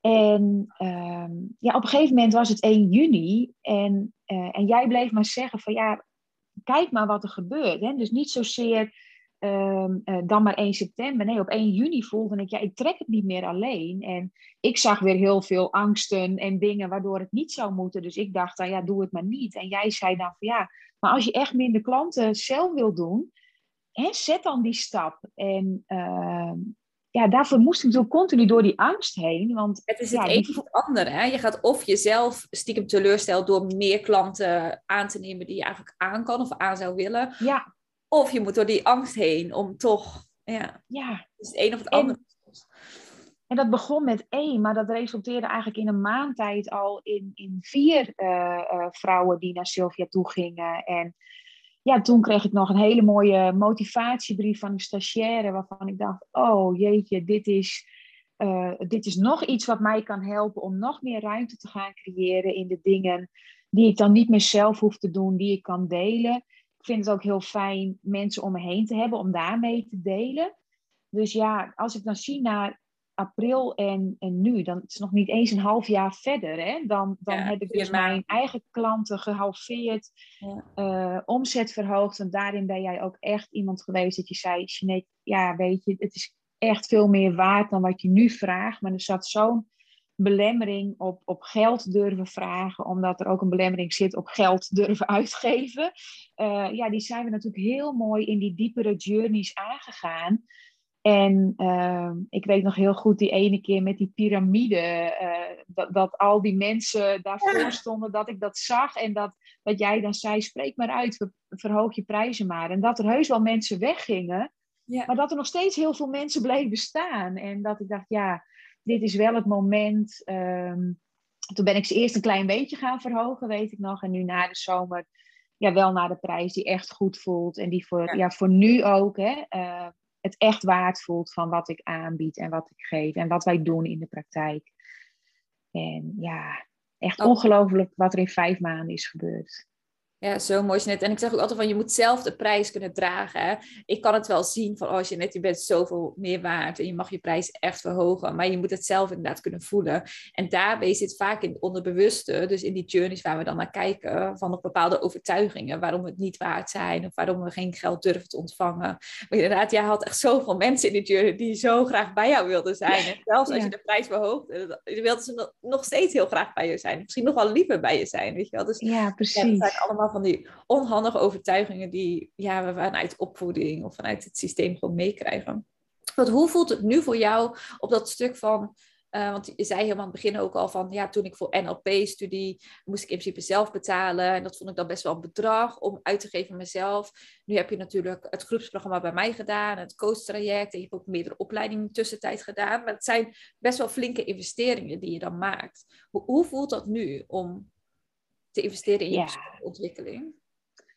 En uh, ja, op een gegeven moment was het 1 juni en, uh, en jij bleef maar zeggen van ja, kijk maar wat er gebeurt. Hè? Dus niet zozeer uh, dan maar 1 september. Nee, op 1 juni voelde ik, ja, ik trek het niet meer alleen. En ik zag weer heel veel angsten en dingen waardoor het niet zou moeten. Dus ik dacht, nou ja, doe het maar niet. En jij zei dan van ja, maar als je echt minder klanten zelf wil doen, hè, zet dan die stap. En uh, ja, daarvoor moest ik zo continu door die angst heen. Want,
het is
het
ja, een of het andere. Hè? Je gaat of jezelf stiekem teleurstellen door meer klanten aan te nemen die je eigenlijk aan kan of aan zou willen.
Ja.
Of je moet door die angst heen om toch Ja.
ja.
Dus het een of het ander.
En dat begon met één, maar dat resulteerde eigenlijk in een maand tijd al in, in vier uh, uh, vrouwen die naar Sylvia toe gingen. En ja, toen kreeg ik nog een hele mooie motivatiebrief van een stagiaire, waarvan ik dacht, oh jeetje, dit is, uh, dit is nog iets wat mij kan helpen om nog meer ruimte te gaan creëren in de dingen die ik dan niet meer zelf hoef te doen, die ik kan delen. Ik vind het ook heel fijn mensen om me heen te hebben om daarmee te delen. Dus ja, als ik dan zie naar april en, en nu, dan is het nog niet eens een half jaar verder. Hè? Dan, dan heb ik dus mijn eigen klanten gehalveerd, ja. uh, omzet verhoogd. En daarin ben jij ook echt iemand geweest dat je zei, Jeanette, ja weet je, het is echt veel meer waard dan wat je nu vraagt. Maar er zat zo'n belemmering op, op geld durven vragen, omdat er ook een belemmering zit op geld durven uitgeven. Uh, ja, die zijn we natuurlijk heel mooi in die diepere journeys aangegaan. En uh, ik weet nog heel goed die ene keer met die piramide, uh, dat, dat, al die mensen daarvoor stonden, dat ik dat zag en dat, dat jij dan zei, spreek maar uit, verhoog je prijzen maar. En dat er heus wel mensen weggingen, ja. maar dat er nog steeds heel veel mensen bleven staan. En dat ik dacht, ja, dit is wel het moment. Um, toen ben ik ze eerst een klein beetje gaan verhogen, weet ik nog. En nu na de zomer, ja, wel naar de prijs die echt goed voelt. En die voor, ja. ja voor nu ook, hè, uh, het echt waard voelt van wat ik aanbied en wat ik geef. En wat wij doen in de praktijk. En ja, echt oh. ongelooflijk wat er in vijf maanden is gebeurd.
Ja, zo mooi net. En ik zeg ook altijd van, je moet zelf de prijs kunnen dragen. Hè? Ik kan het wel zien van, oh net, je bent zoveel meer waard en je mag je prijs echt verhogen. Maar je moet het zelf inderdaad kunnen voelen. En daarbij zit vaak in het onderbewuste, dus in die journeys waar we dan naar kijken, van nog bepaalde overtuigingen, waarom we het niet waard zijn of waarom we geen geld durven te ontvangen. Maar inderdaad, jij had echt zoveel mensen in die journey die zo graag bij jou wilden zijn. En zelfs als je de prijs verhoogt, wilden ze nog steeds heel graag bij je zijn. Misschien nog wel liever bij je zijn, weet je wel. Dus
ja, precies.
Ja, dat zijn allemaal van die onhandige overtuigingen die ja, we vanuit opvoeding of vanuit het systeem gewoon meekrijgen. Want hoe voelt het nu voor jou op dat stuk van uh, want je zei helemaal aan het begin ook al van, ja, toen ik voor NLP-studie moest ik in principe zelf betalen. En dat vond ik dan best wel een bedrag om uit te geven mezelf. Nu heb je natuurlijk het groepsprogramma bij mij gedaan, het coach-traject. En je hebt ook meerdere opleidingen tussentijd gedaan. Maar het zijn best wel flinke investeringen die je dan maakt. Hoe, hoe voelt dat nu om te investeren in je ja. ontwikkeling?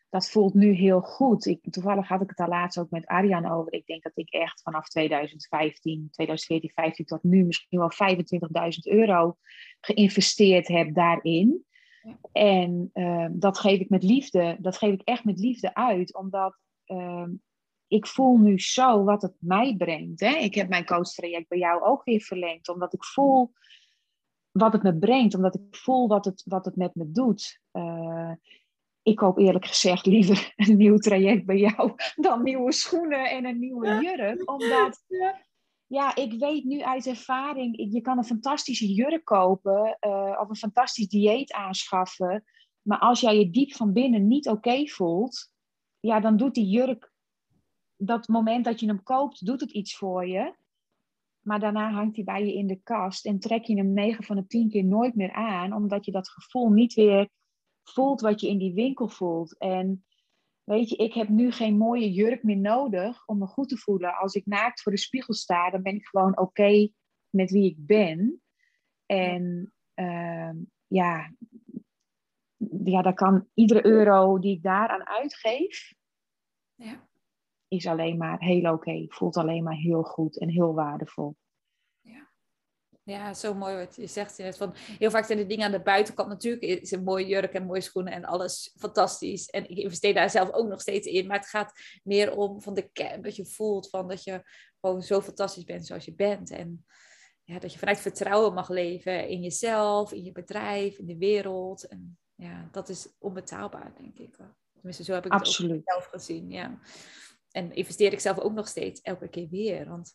Dat voelt nu heel goed. Ik, toevallig had ik het daar laatst ook met Arjan over. Ik denk dat ik echt vanaf 2015, 2014, 15 tot nu misschien wel 25.000 euro geïnvesteerd heb daarin. Ja. En uh, dat geef ik met liefde, dat geef ik echt met liefde uit, omdat uh, ik voel nu zo wat het mij brengt. Hè? Ik heb mijn coach-traject bij jou ook weer verlengd, omdat ik voel wat het me brengt, omdat ik voel wat het, wat het met me doet. Uh, ik koop eerlijk gezegd liever een nieuw traject bij jou dan nieuwe schoenen en een nieuwe jurk. Omdat, ja, ik weet nu uit ervaring, je kan een fantastische jurk kopen uh, of een fantastisch dieet aanschaffen. Maar als jij je diep van binnen niet oké voelt, ja, dan doet die jurk, dat moment dat je hem koopt, doet het iets voor je. Maar daarna hangt hij bij je in de kast en trek je hem 9 van de 10 keer nooit meer aan, omdat je dat gevoel niet weer voelt wat je in die winkel voelt. En weet je, ik heb nu geen mooie jurk meer nodig om me goed te voelen. Als ik naakt voor de spiegel sta, dan ben ik gewoon oké met wie ik ben. En uh, ja, ja, daar kan iedere euro die ik daaraan uitgeef, ja is alleen maar heel oké. Okay. Voelt alleen maar heel goed en heel waardevol.
Ja. Ja, zo mooi wat je zegt. Van, heel vaak zijn de dingen aan de buitenkant natuurlijk is een mooie jurk en mooie schoenen en alles fantastisch. En ik investeer daar zelf ook nog steeds in. Maar het gaat meer om van de kern, dat je voelt van dat je gewoon zo fantastisch bent zoals je bent. En ja, dat je vanuit vertrouwen mag leven in jezelf, in je bedrijf, in de wereld. En ja, dat is onbetaalbaar, denk ik. Tenminste, zo heb ik het
Absoluut.
ook zelf gezien. Ja en investeer ik zelf ook nog steeds elke keer weer. Want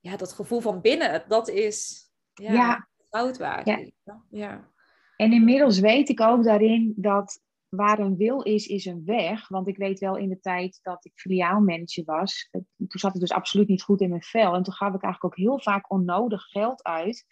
ja, dat gevoel van binnen, dat is ja, ja. goud waard. Ja. ja.
En inmiddels weet ik ook daarin dat waar een wil is, is een weg. Want ik weet wel in de tijd dat ik filiaalmanager was, toen zat het dus absoluut niet goed in mijn vel. En toen gaf ik eigenlijk ook heel vaak onnodig geld uit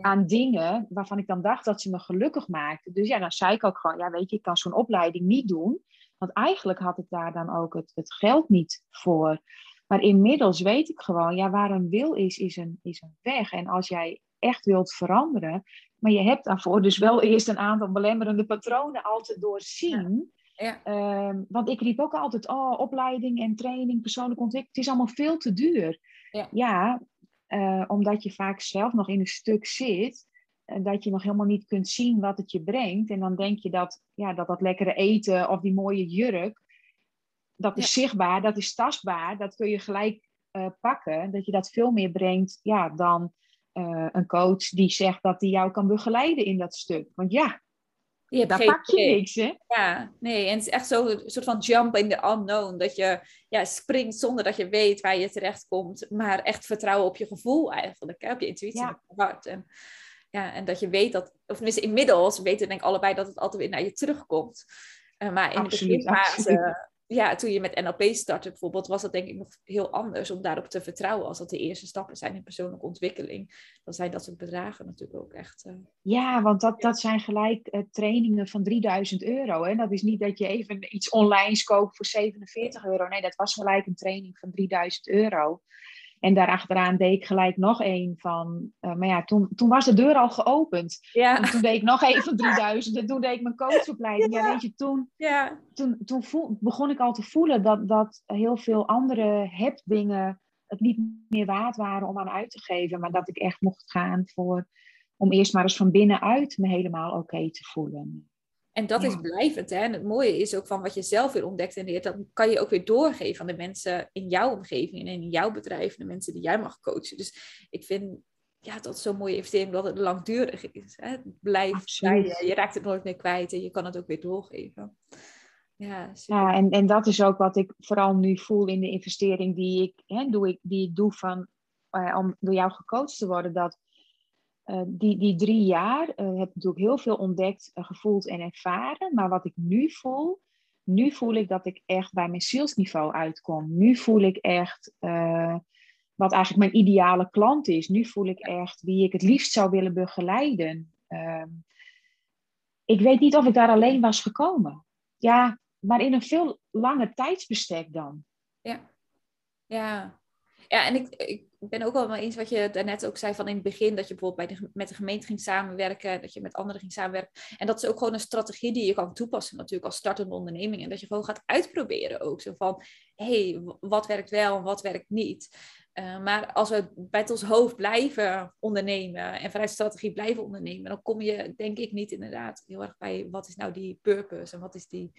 aan dingen waarvan ik dan dacht dat ze me gelukkig maakten. Dus ja, dan zei ik ook gewoon, ja weet je, ik kan zo'n opleiding niet doen. Want eigenlijk had ik daar dan ook het, het geld niet voor. Maar inmiddels weet ik gewoon, ja, waar een wil is, is een, is een weg. En als jij echt wilt veranderen, maar je hebt daarvoor dus wel eerst een aantal belemmerende patronen al te doorzien. Ja. Ehm, want ik riep ook altijd, oh, opleiding en training, persoonlijke ontwikkeling, het is allemaal veel te duur. Ja, ja eh, omdat je vaak zelf nog in een stuk zit, dat je nog helemaal niet kunt zien wat het je brengt. En dan denk je dat ja, dat, dat lekkere eten of die mooie jurk, dat is zichtbaar, dat is tastbaar, dat kun je gelijk uh, pakken. Dat je dat veel meer brengt ja, dan een coach die zegt dat hij jou kan begeleiden in dat stuk. Want ja, je Daar pak je niks, hè?
Ja, nee. En het is echt zo een soort van jump in the unknown. Dat je ja, springt zonder dat je weet waar je terecht komt. Maar echt vertrouwen op je gevoel eigenlijk. Hè? Op je intuïtie, ja. op je hart. En, ja, en dat je weet dat... Of tenminste, inmiddels weten denk ik allebei dat het altijd weer naar je terugkomt. Uh, maar in absoluut, de beginfase ja, toen je met NLP startte bijvoorbeeld, was dat denk ik nog heel anders om daarop te vertrouwen als dat de eerste stappen zijn in persoonlijke ontwikkeling. Dan zijn dat soort bedragen natuurlijk ook echt. Uh,
ja, want dat, dat zijn gelijk uh, trainingen van 3000 euro. Hè? Dat is niet dat je even iets online koopt voor 47 euro. Nee, dat was gelijk een training van 3000 euro. En daarachteraan deed ik gelijk nog één van. Uh, maar ja, toen, toen was de deur al geopend. Ja. En toen deed ik nog één van 3000. En toen deed ik mijn coachopleiding. Ja, ja weet je, toen, ja. toen, toen voel, begon ik al te voelen dat, dat heel veel andere hebdingen het niet meer waard waren om aan uit te geven. Maar dat ik echt mocht gaan voor, om eerst maar eens van binnenuit me helemaal oké te voelen.
En dat is blijvend. Hè? En het mooie is ook van wat je zelf weer ontdekt en leert, dat kan je ook weer doorgeven aan de mensen in jouw omgeving en in jouw bedrijf, de mensen die jij mag coachen. Dus ik vind ja, dat zo'n mooie investering dat het langdurig is. Hè? Het blijft bij je, je raakt het nooit meer kwijt en je kan het ook weer doorgeven.
Ja, ja en, en dat is ook wat ik vooral nu voel in de investering die ik, hè, doe, ik, die ik doe van, uh, om door jou gecoacht te worden. Dat uh, die, die drie jaar uh, heb ik natuurlijk heel veel ontdekt, uh, gevoeld en ervaren. Maar wat ik nu voel, nu voel ik dat ik echt bij mijn zielsniveau uitkom. Nu voel ik echt wat eigenlijk mijn ideale klant is. Nu voel ik echt wie ik het liefst zou willen begeleiden. Ehm, ik weet niet of ik daar alleen was gekomen. Ja, maar in een veel langer tijdsbestek dan.
Ja, ja. Ja, en ik, ik ben ook wel eens wat je daarnet ook zei van in het begin, dat je bijvoorbeeld bij de, met de gemeente ging samenwerken, dat je met anderen ging samenwerken. En dat is ook gewoon een strategie die je kan toepassen natuurlijk als startende onderneming. En dat je gewoon gaat uitproberen ook. Zo van, hé, hey, wat werkt wel en wat werkt niet. Uh, maar als we bij ons hoofd blijven ondernemen en vanuit strategie blijven ondernemen, dan kom je denk ik niet inderdaad heel erg bij wat is nou die purpose en wat is die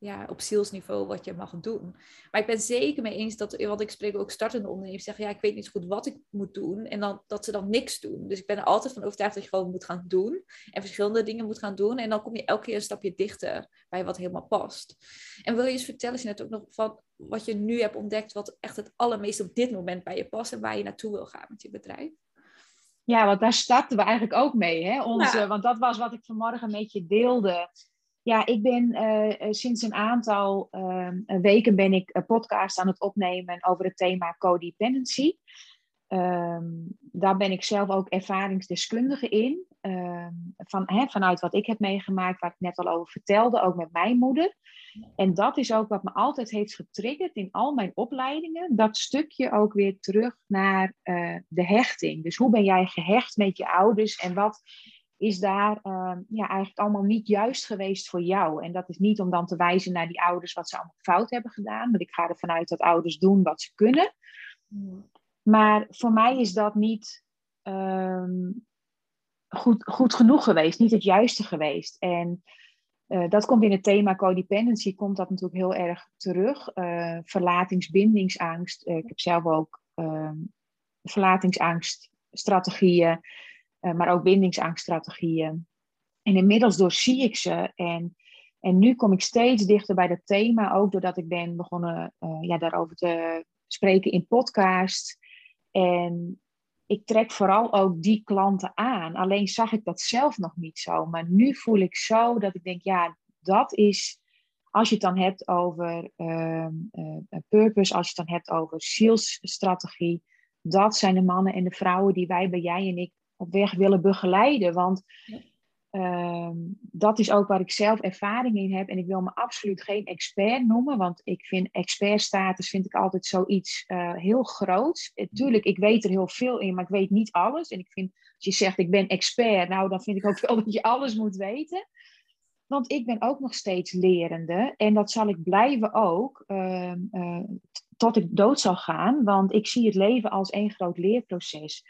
ja, op zielsniveau wat je mag doen. Maar ik ben zeker mee eens dat, want ik spreek ook startende ondernemers, zeggen ja, ik weet niet zo goed wat ik moet doen. En dan, dat ze dan niks doen. Dus ik ben er altijd van overtuigd dat je gewoon moet gaan doen. En verschillende dingen moet gaan doen. En dan kom je elke keer een stapje dichter bij wat helemaal past. En wil je eens vertellen, je net ook nog van wat je nu hebt ontdekt, wat echt het allermeest op dit moment bij je past en waar je naartoe wil gaan met je bedrijf?
Ja, want daar starten we eigenlijk ook mee. Hè? Onze, Want dat was wat ik vanmorgen met je deelde. Ja, ik ben uh, sinds een aantal uh, weken ben ik een podcast aan het opnemen over het thema codependency. Um, daar ben ik zelf ook ervaringsdeskundige in. Ehm, van, vanuit wat ik heb meegemaakt, waar ik net al over vertelde, ook met mijn moeder. En dat is ook wat me altijd heeft getriggerd in al mijn opleidingen. Dat stukje ook weer terug naar de hechting. Dus hoe ben jij gehecht met je ouders en wat is daar uh, ja, eigenlijk allemaal niet juist geweest voor jou. En dat is niet om dan te wijzen naar die ouders wat ze allemaal fout hebben gedaan. Want ik ga ervan uit dat ouders doen wat ze kunnen. Hmm. Maar voor mij is dat niet um, goed, goed genoeg geweest, niet het juiste geweest. En uh, dat komt in het thema codependency, komt dat natuurlijk heel erg terug. Uh, verlatingsbindingsangst. Uh, ik heb zelf ook ehm, verlatingsangststrategieën. Eh, maar ook bindingsangststrategieën. En inmiddels doorzie ik ze en, en nu kom ik steeds dichter bij dat thema, ook doordat ik ben begonnen uh, ja, daarover te spreken in podcast. En ik trek vooral ook die klanten aan. Alleen zag ik dat zelf nog niet zo. Maar nu voel ik zo dat ik denk, ja, dat is, als je het dan hebt over uh, purpose, als je het dan hebt over zielsstrategie, dat zijn de mannen en de vrouwen die wij bij jij en ik op weg willen begeleiden. Want uh, dat is ook waar ik zelf ervaring in heb. En ik wil me absoluut geen expert noemen, want ik vind expertstatus vind ik altijd zoiets uh, heel groots. Tuurlijk, ik weet er heel veel in, maar ik weet niet alles. En ik vind, als je zegt ik ben expert, nou dan vind ik ook wel dat je alles moet weten. Want ik ben ook nog steeds lerende en dat zal ik blijven ook uh, uh, tot ik dood zal gaan. Want ik zie het leven als één groot leerproces.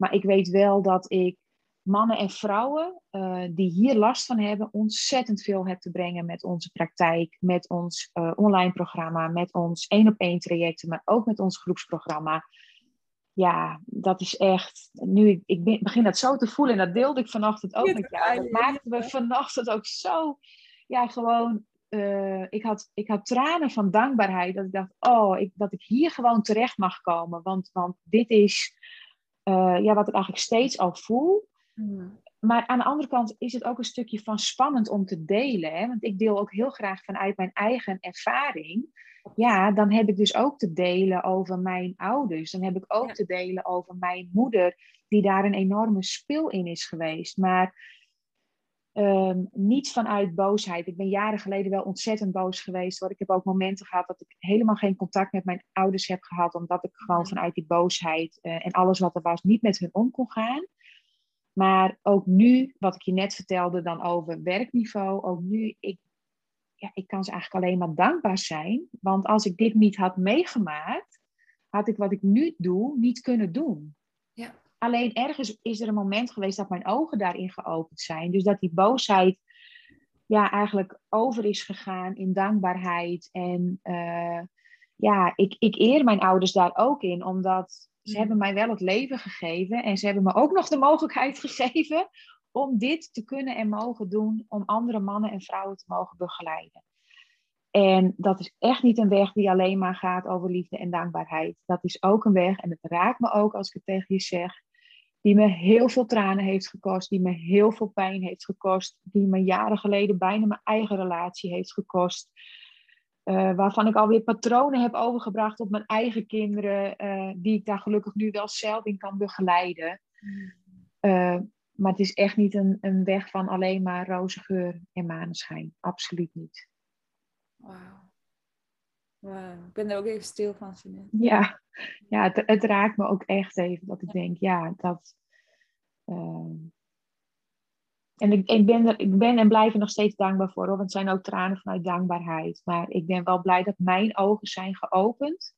Maar ik weet wel dat ik mannen en vrouwen uh, die hier last van hebben, ontzettend veel heb te brengen met onze praktijk, met ons uh, online programma, met ons één op één trajecten, maar ook met ons groepsprogramma. Ja, dat is echt. Nu, ik, ik begin dat zo te voelen en dat deelde ik vanochtend ook met jou. Dat maakte me vanochtend ook zo. Ja, gewoon. Uh, ik, had, ik had tranen van dankbaarheid. Dat ik dacht, oh, ik, dat ik hier gewoon terecht mag komen. Want, want dit is ja, wat ik eigenlijk steeds al voel. Maar aan de andere kant is het ook een stukje van spannend om te delen. Hè? Want ik deel ook heel graag vanuit mijn eigen ervaring. Ja, dan heb ik dus ook te delen over mijn ouders. Dan heb ik ook te delen over mijn moeder, die daar een enorme spil in is geweest. Maar um, niet vanuit boosheid. Ik ben jaren geleden wel ontzettend boos geweest. Hoor. Ik heb ook momenten gehad dat ik helemaal geen contact met mijn ouders heb gehad. Omdat ik gewoon vanuit die boosheid uh, en alles wat er was niet met hun om kon gaan. Maar ook nu, wat ik je net vertelde dan over werkniveau, ook nu, ik, ja, ik kan ze eigenlijk alleen maar dankbaar zijn. Want als ik dit niet had meegemaakt, had ik wat ik nu doe niet kunnen doen. Alleen ergens is er een moment geweest dat mijn ogen daarin geopend zijn. Dus dat die boosheid ja, eigenlijk over is gegaan in dankbaarheid. En uh, ja, ik, ik eer mijn ouders daar ook in, omdat ze hebben mij wel het leven gegeven en ze hebben me ook nog de mogelijkheid gegeven om dit te kunnen en mogen doen, om andere mannen en vrouwen te mogen begeleiden. En dat is echt niet een weg die alleen maar gaat over liefde en dankbaarheid. Dat is ook een weg, en het raakt me ook als ik het tegen je zeg, die me heel veel tranen heeft gekost, die me heel veel pijn heeft gekost, die me jaren geleden bijna mijn eigen relatie heeft gekost. Uh, waarvan ik alweer patronen heb overgebracht op mijn eigen kinderen, uh, die ik daar gelukkig nu wel zelf in kan begeleiden. Uh, maar het is echt niet een, een weg van alleen maar roze geur en maneschijn. Absoluut niet.
Wauw. Wow. Ik ben er ook even stil van, Jeanette.
Ja, ja het, het, raakt me ook echt even dat ik denk, ja, dat. En ik, ik, ben er, ik ben en blijf er nog steeds dankbaar voor, hoor, want het zijn ook tranen vanuit dankbaarheid. Maar ik ben wel blij dat mijn ogen zijn geopend.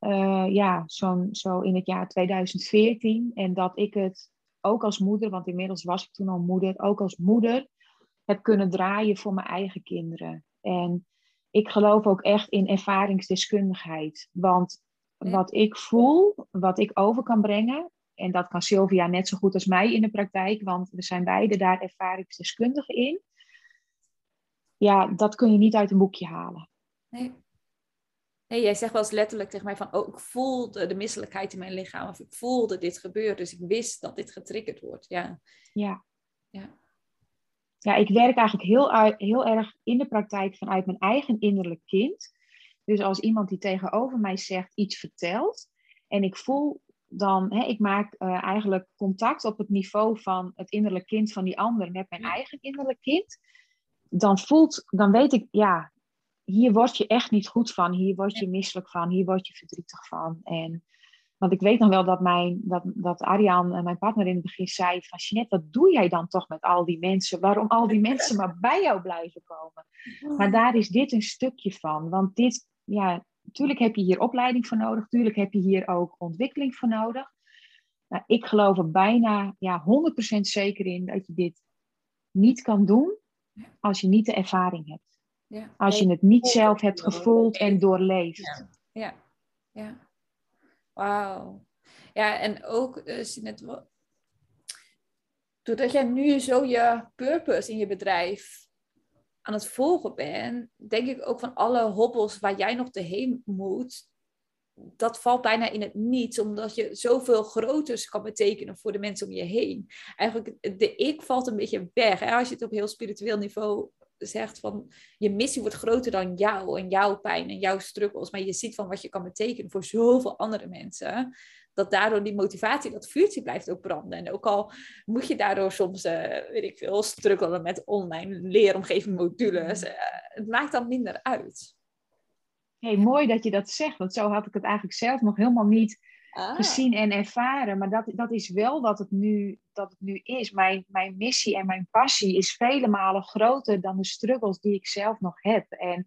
Uh, ja, zo'n zo in het jaar 2014. En dat ik het ook als moeder, want inmiddels was ik toen al moeder, ook als moeder heb kunnen draaien voor mijn eigen kinderen. En ik geloof ook echt in ervaringsdeskundigheid. Want wat ik voel, wat ik over kan brengen, en dat kan Sylvia net zo goed als mij in de praktijk, want we zijn beide daar ervaringsdeskundigen in. Ja, dat kun je niet uit een boekje halen.
Nee. Nee, jij zegt wel eens letterlijk tegen mij van, oh, ik voelde de misselijkheid in mijn lichaam, of ik voelde dit gebeuren, dus ik wist dat dit getriggerd wordt. Ja.
Ja. Ja, ja ik werk eigenlijk heel, heel erg in de praktijk vanuit mijn eigen innerlijk kind. Dus als iemand die tegenover mij zegt, iets vertelt, en ik voel dan, hè, ik maak uh, eigenlijk contact op het niveau van het innerlijk kind van die ander met mijn eigen innerlijk kind. Dan voelt, dan weet ik, ja, hier word je echt niet goed van, hier word je misselijk van, hier word je verdrietig van. En, want ik weet nog wel dat, mijn, dat, dat Arjan, eh, mijn partner, in het begin zei van Jeanette, wat doe jij dan toch met al die mensen? Waarom al die mensen maar bij jou blijven komen? Maar daar is dit een stukje van. Want dit, ja, Natuurlijk heb je hier opleiding voor nodig. Natuurlijk heb je hier ook ontwikkeling voor nodig. Nou, ik geloof er bijna ja, 100% zeker in dat je dit niet kan doen als je niet de ervaring hebt. Ja. Als je het niet zelf hebt gevoeld en doorleefd.
Ja, ja. ja. Wauw. Ja, en ook, uh, doordat jij nu zo je purpose in je bedrijf aan het volgen ben, denk ik ook van alle hobbels waar jij nog heen moet, dat valt bijna in het niets, omdat je zoveel groters kan betekenen voor de mensen om je heen. Eigenlijk, de ik valt een beetje weg. Hè? Als je het op heel spiritueel niveau zegt van je missie wordt groter dan jou en jouw pijn en jouw struggles, maar je ziet van wat je kan betekenen voor zoveel andere mensen, dat daardoor die motivatie, dat vuurtje blijft ook branden. En ook al moet je daardoor soms, uh, weet ik veel, struggelen met online leeromgeving modules, uh, het maakt dan minder uit.
Hey, mooi dat je dat zegt, want zo had ik het eigenlijk zelf nog helemaal niet ah. gezien en ervaren. Maar dat, dat is wel wat het nu, dat het nu is. Mijn, mijn missie en mijn passie is vele malen groter dan de struggles die ik zelf nog heb. En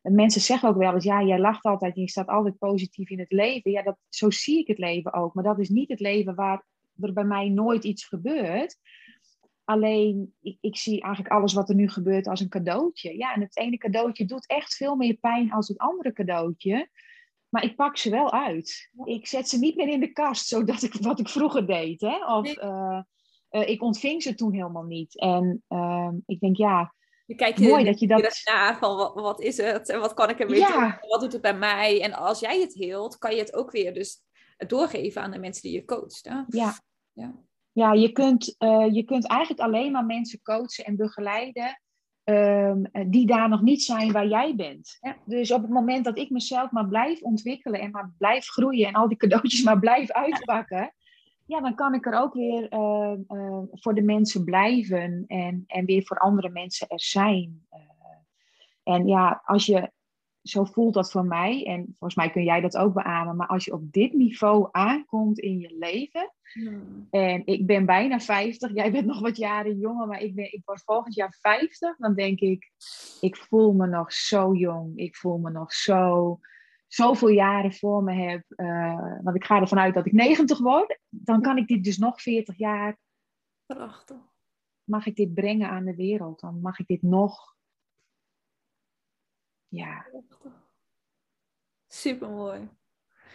mensen zeggen ook wel eens, ja, jij lacht altijd je staat altijd positief in het leven. Ja, dat, zo zie ik het leven ook. Maar dat is niet het leven waar er bij mij nooit iets gebeurt. Alleen, ik, ik, zie eigenlijk alles wat er nu gebeurt als een cadeautje. Ja, en het ene cadeautje doet echt veel meer pijn als het andere cadeautje. Maar ik pak ze wel uit. Ik zet ze niet meer in de kast, zodat ik wat ik vroeger deed. Hè? Of uh, uh, ik ontving ze toen helemaal niet. En uh, ik denk, ja,
je kijkt Mooi dat je dat naar van wat, wat, is het en wat kan ik ermee ja. doen? Wat doet het bij mij? En als jij het heelt, kan je het ook weer dus doorgeven aan de mensen die je coacht. Hè?
Ja. ja. Ja, je kunt, uh, je kunt eigenlijk alleen maar mensen coachen en begeleiden um, die daar nog niet zijn waar jij bent. Dus op het moment dat ik mezelf maar blijf ontwikkelen en maar blijf groeien en al die cadeautjes maar blijf uitpakken, ja, dan kan ik er ook weer uh, uh, voor de mensen blijven en, en weer voor andere mensen er zijn. Uh, en ja, als je, zo voelt dat voor mij, en volgens mij kun jij dat ook beamen, maar als je op dit niveau aankomt in je leven, hmm. en ik ben bijna 50, jij bent nog wat jaren jonger, maar ik, ben, ik word volgend jaar 50, dan denk ik, ik voel me nog zo jong, ik voel me nog zo zoveel jaren voor me heb, uh, want ik ga ervan uit dat ik 90 word, dan kan ik dit dus nog 40 jaar.
Prachtig.
Mag ik dit brengen aan de wereld? Dan mag ik dit nog. Ja.
Super mooi.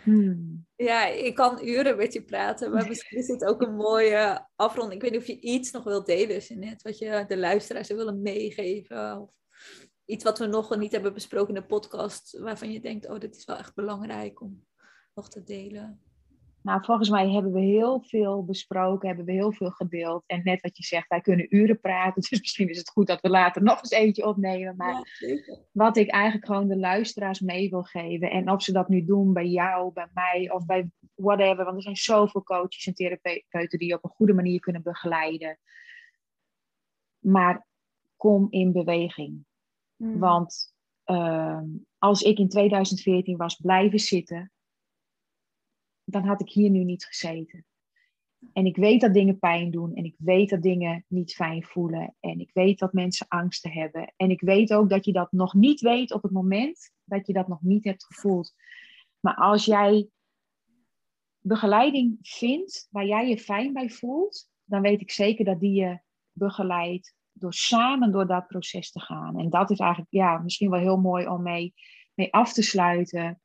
Hmm. Ja, ik kan uren met je praten, maar misschien is dit ook een mooie afronding. Ik weet niet of je iets nog wilt delen, net wat je de luisteraars willen meegeven. Of iets wat we nog niet hebben besproken in de podcast, waarvan je denkt, oh, dit is wel echt belangrijk om nog te delen?
Nou, volgens mij hebben we heel veel besproken, hebben we heel veel gedeeld. En net wat je zegt, wij kunnen uren praten. Dus misschien is het goed dat we later nog eens eentje opnemen. Maar wat ik eigenlijk gewoon de luisteraars mee wil geven. En of ze dat nu doen bij jou, bij mij of bij whatever. Want er zijn zoveel coaches en therapeuten die je op een goede manier kunnen begeleiden. Maar kom in beweging. Hmm. Want ehm, als ik in 2014 was blijven zitten, dan had ik hier nu niet gezeten. En ik weet dat dingen pijn doen en ik weet dat dingen niet fijn voelen en ik weet dat mensen angsten hebben. En ik weet ook dat je dat nog niet weet op het moment dat je dat nog niet hebt gevoeld. Maar als jij begeleiding vindt waar jij je fijn bij voelt, dan weet ik zeker dat die je begeleidt door samen door dat proces te gaan. En dat is eigenlijk ja, misschien wel heel mooi om mee, mee af te sluiten.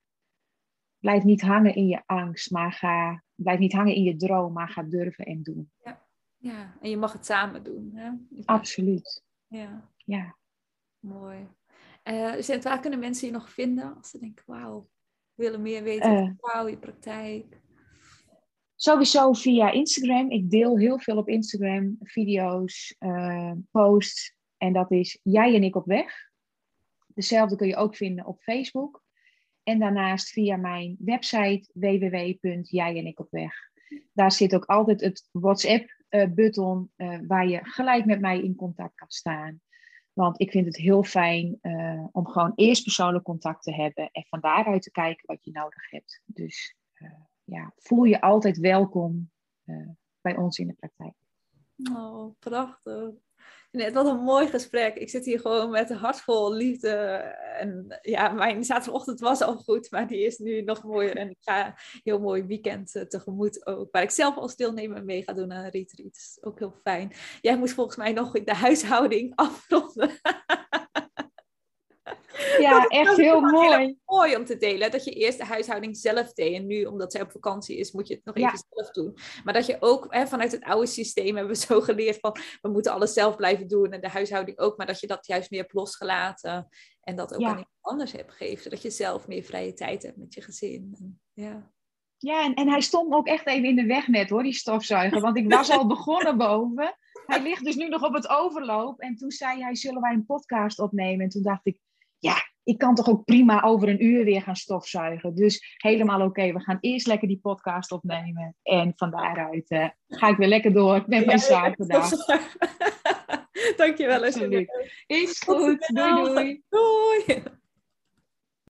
Blijf niet hangen in je angst, maar ga, blijf niet hangen in je droom, maar ga durven en doen.
Ja, ja. en je mag het samen doen. Hè?
Absoluut.
Ja.
ja.
Mooi. Uh, waar kunnen mensen je nog vinden als ze denken, wauw, willen meer weten uh, wauw, je praktijk?
Sowieso via Instagram. Ik deel heel veel op Instagram, video's, uh, posts. En dat is Jij en ik op weg. Dezelfde kun je ook vinden op Facebook. En daarnaast via mijn website www.jijenikopweg. Daar zit ook altijd het WhatsApp-button uh, uh, waar je gelijk met mij in contact kan staan. Want ik vind het heel fijn uh, om gewoon eerst persoonlijk contact te hebben en van daaruit te kijken wat je nodig hebt. Dus ja, voel je altijd welkom bij ons in de praktijk.
Oh, prachtig. Net wat een mooi gesprek. Ik zit hier gewoon met een hart vol liefde. En ja, mijn zaterdagochtend was al goed, maar die is nu nog mooier. En ik ga een heel mooi weekend uh, tegemoet ook. Waar ik zelf als deelnemer mee ga doen aan een retreat. Dat is ook heel fijn. Jij moest volgens mij nog de huishouding afronden.
Ja, echt heel mooi.
mooi om te delen. Dat je eerst de huishouding zelf deed. En nu, omdat zij op vakantie is, moet je het nog even zelf doen. Maar dat je ook hè, vanuit het oude systeem hebben we zo geleerd van... we moeten alles zelf blijven doen en de huishouding ook. Maar dat je dat juist meer hebt losgelaten. En dat ook aan iemand anders hebt gegeven. Zodat je zelf meer vrije tijd hebt met je gezin. Ja.
Ja, en, en hij stond ook echt even in de weg net hoor, die stofzuiger. Want ik was al begonnen boven. Hij ligt dus nu nog op het overloop. En toen zei hij, zullen wij een podcast opnemen? En toen dacht ik, ik kan toch ook prima over een uur weer gaan stofzuigen. Dus helemaal oké, we gaan eerst lekker die podcast opnemen. En van daaruit uh, ga ik weer lekker door met mijn zaak vandaag.
Dankjewel.
Absoluut. Is goed. Doei doei.
Doei.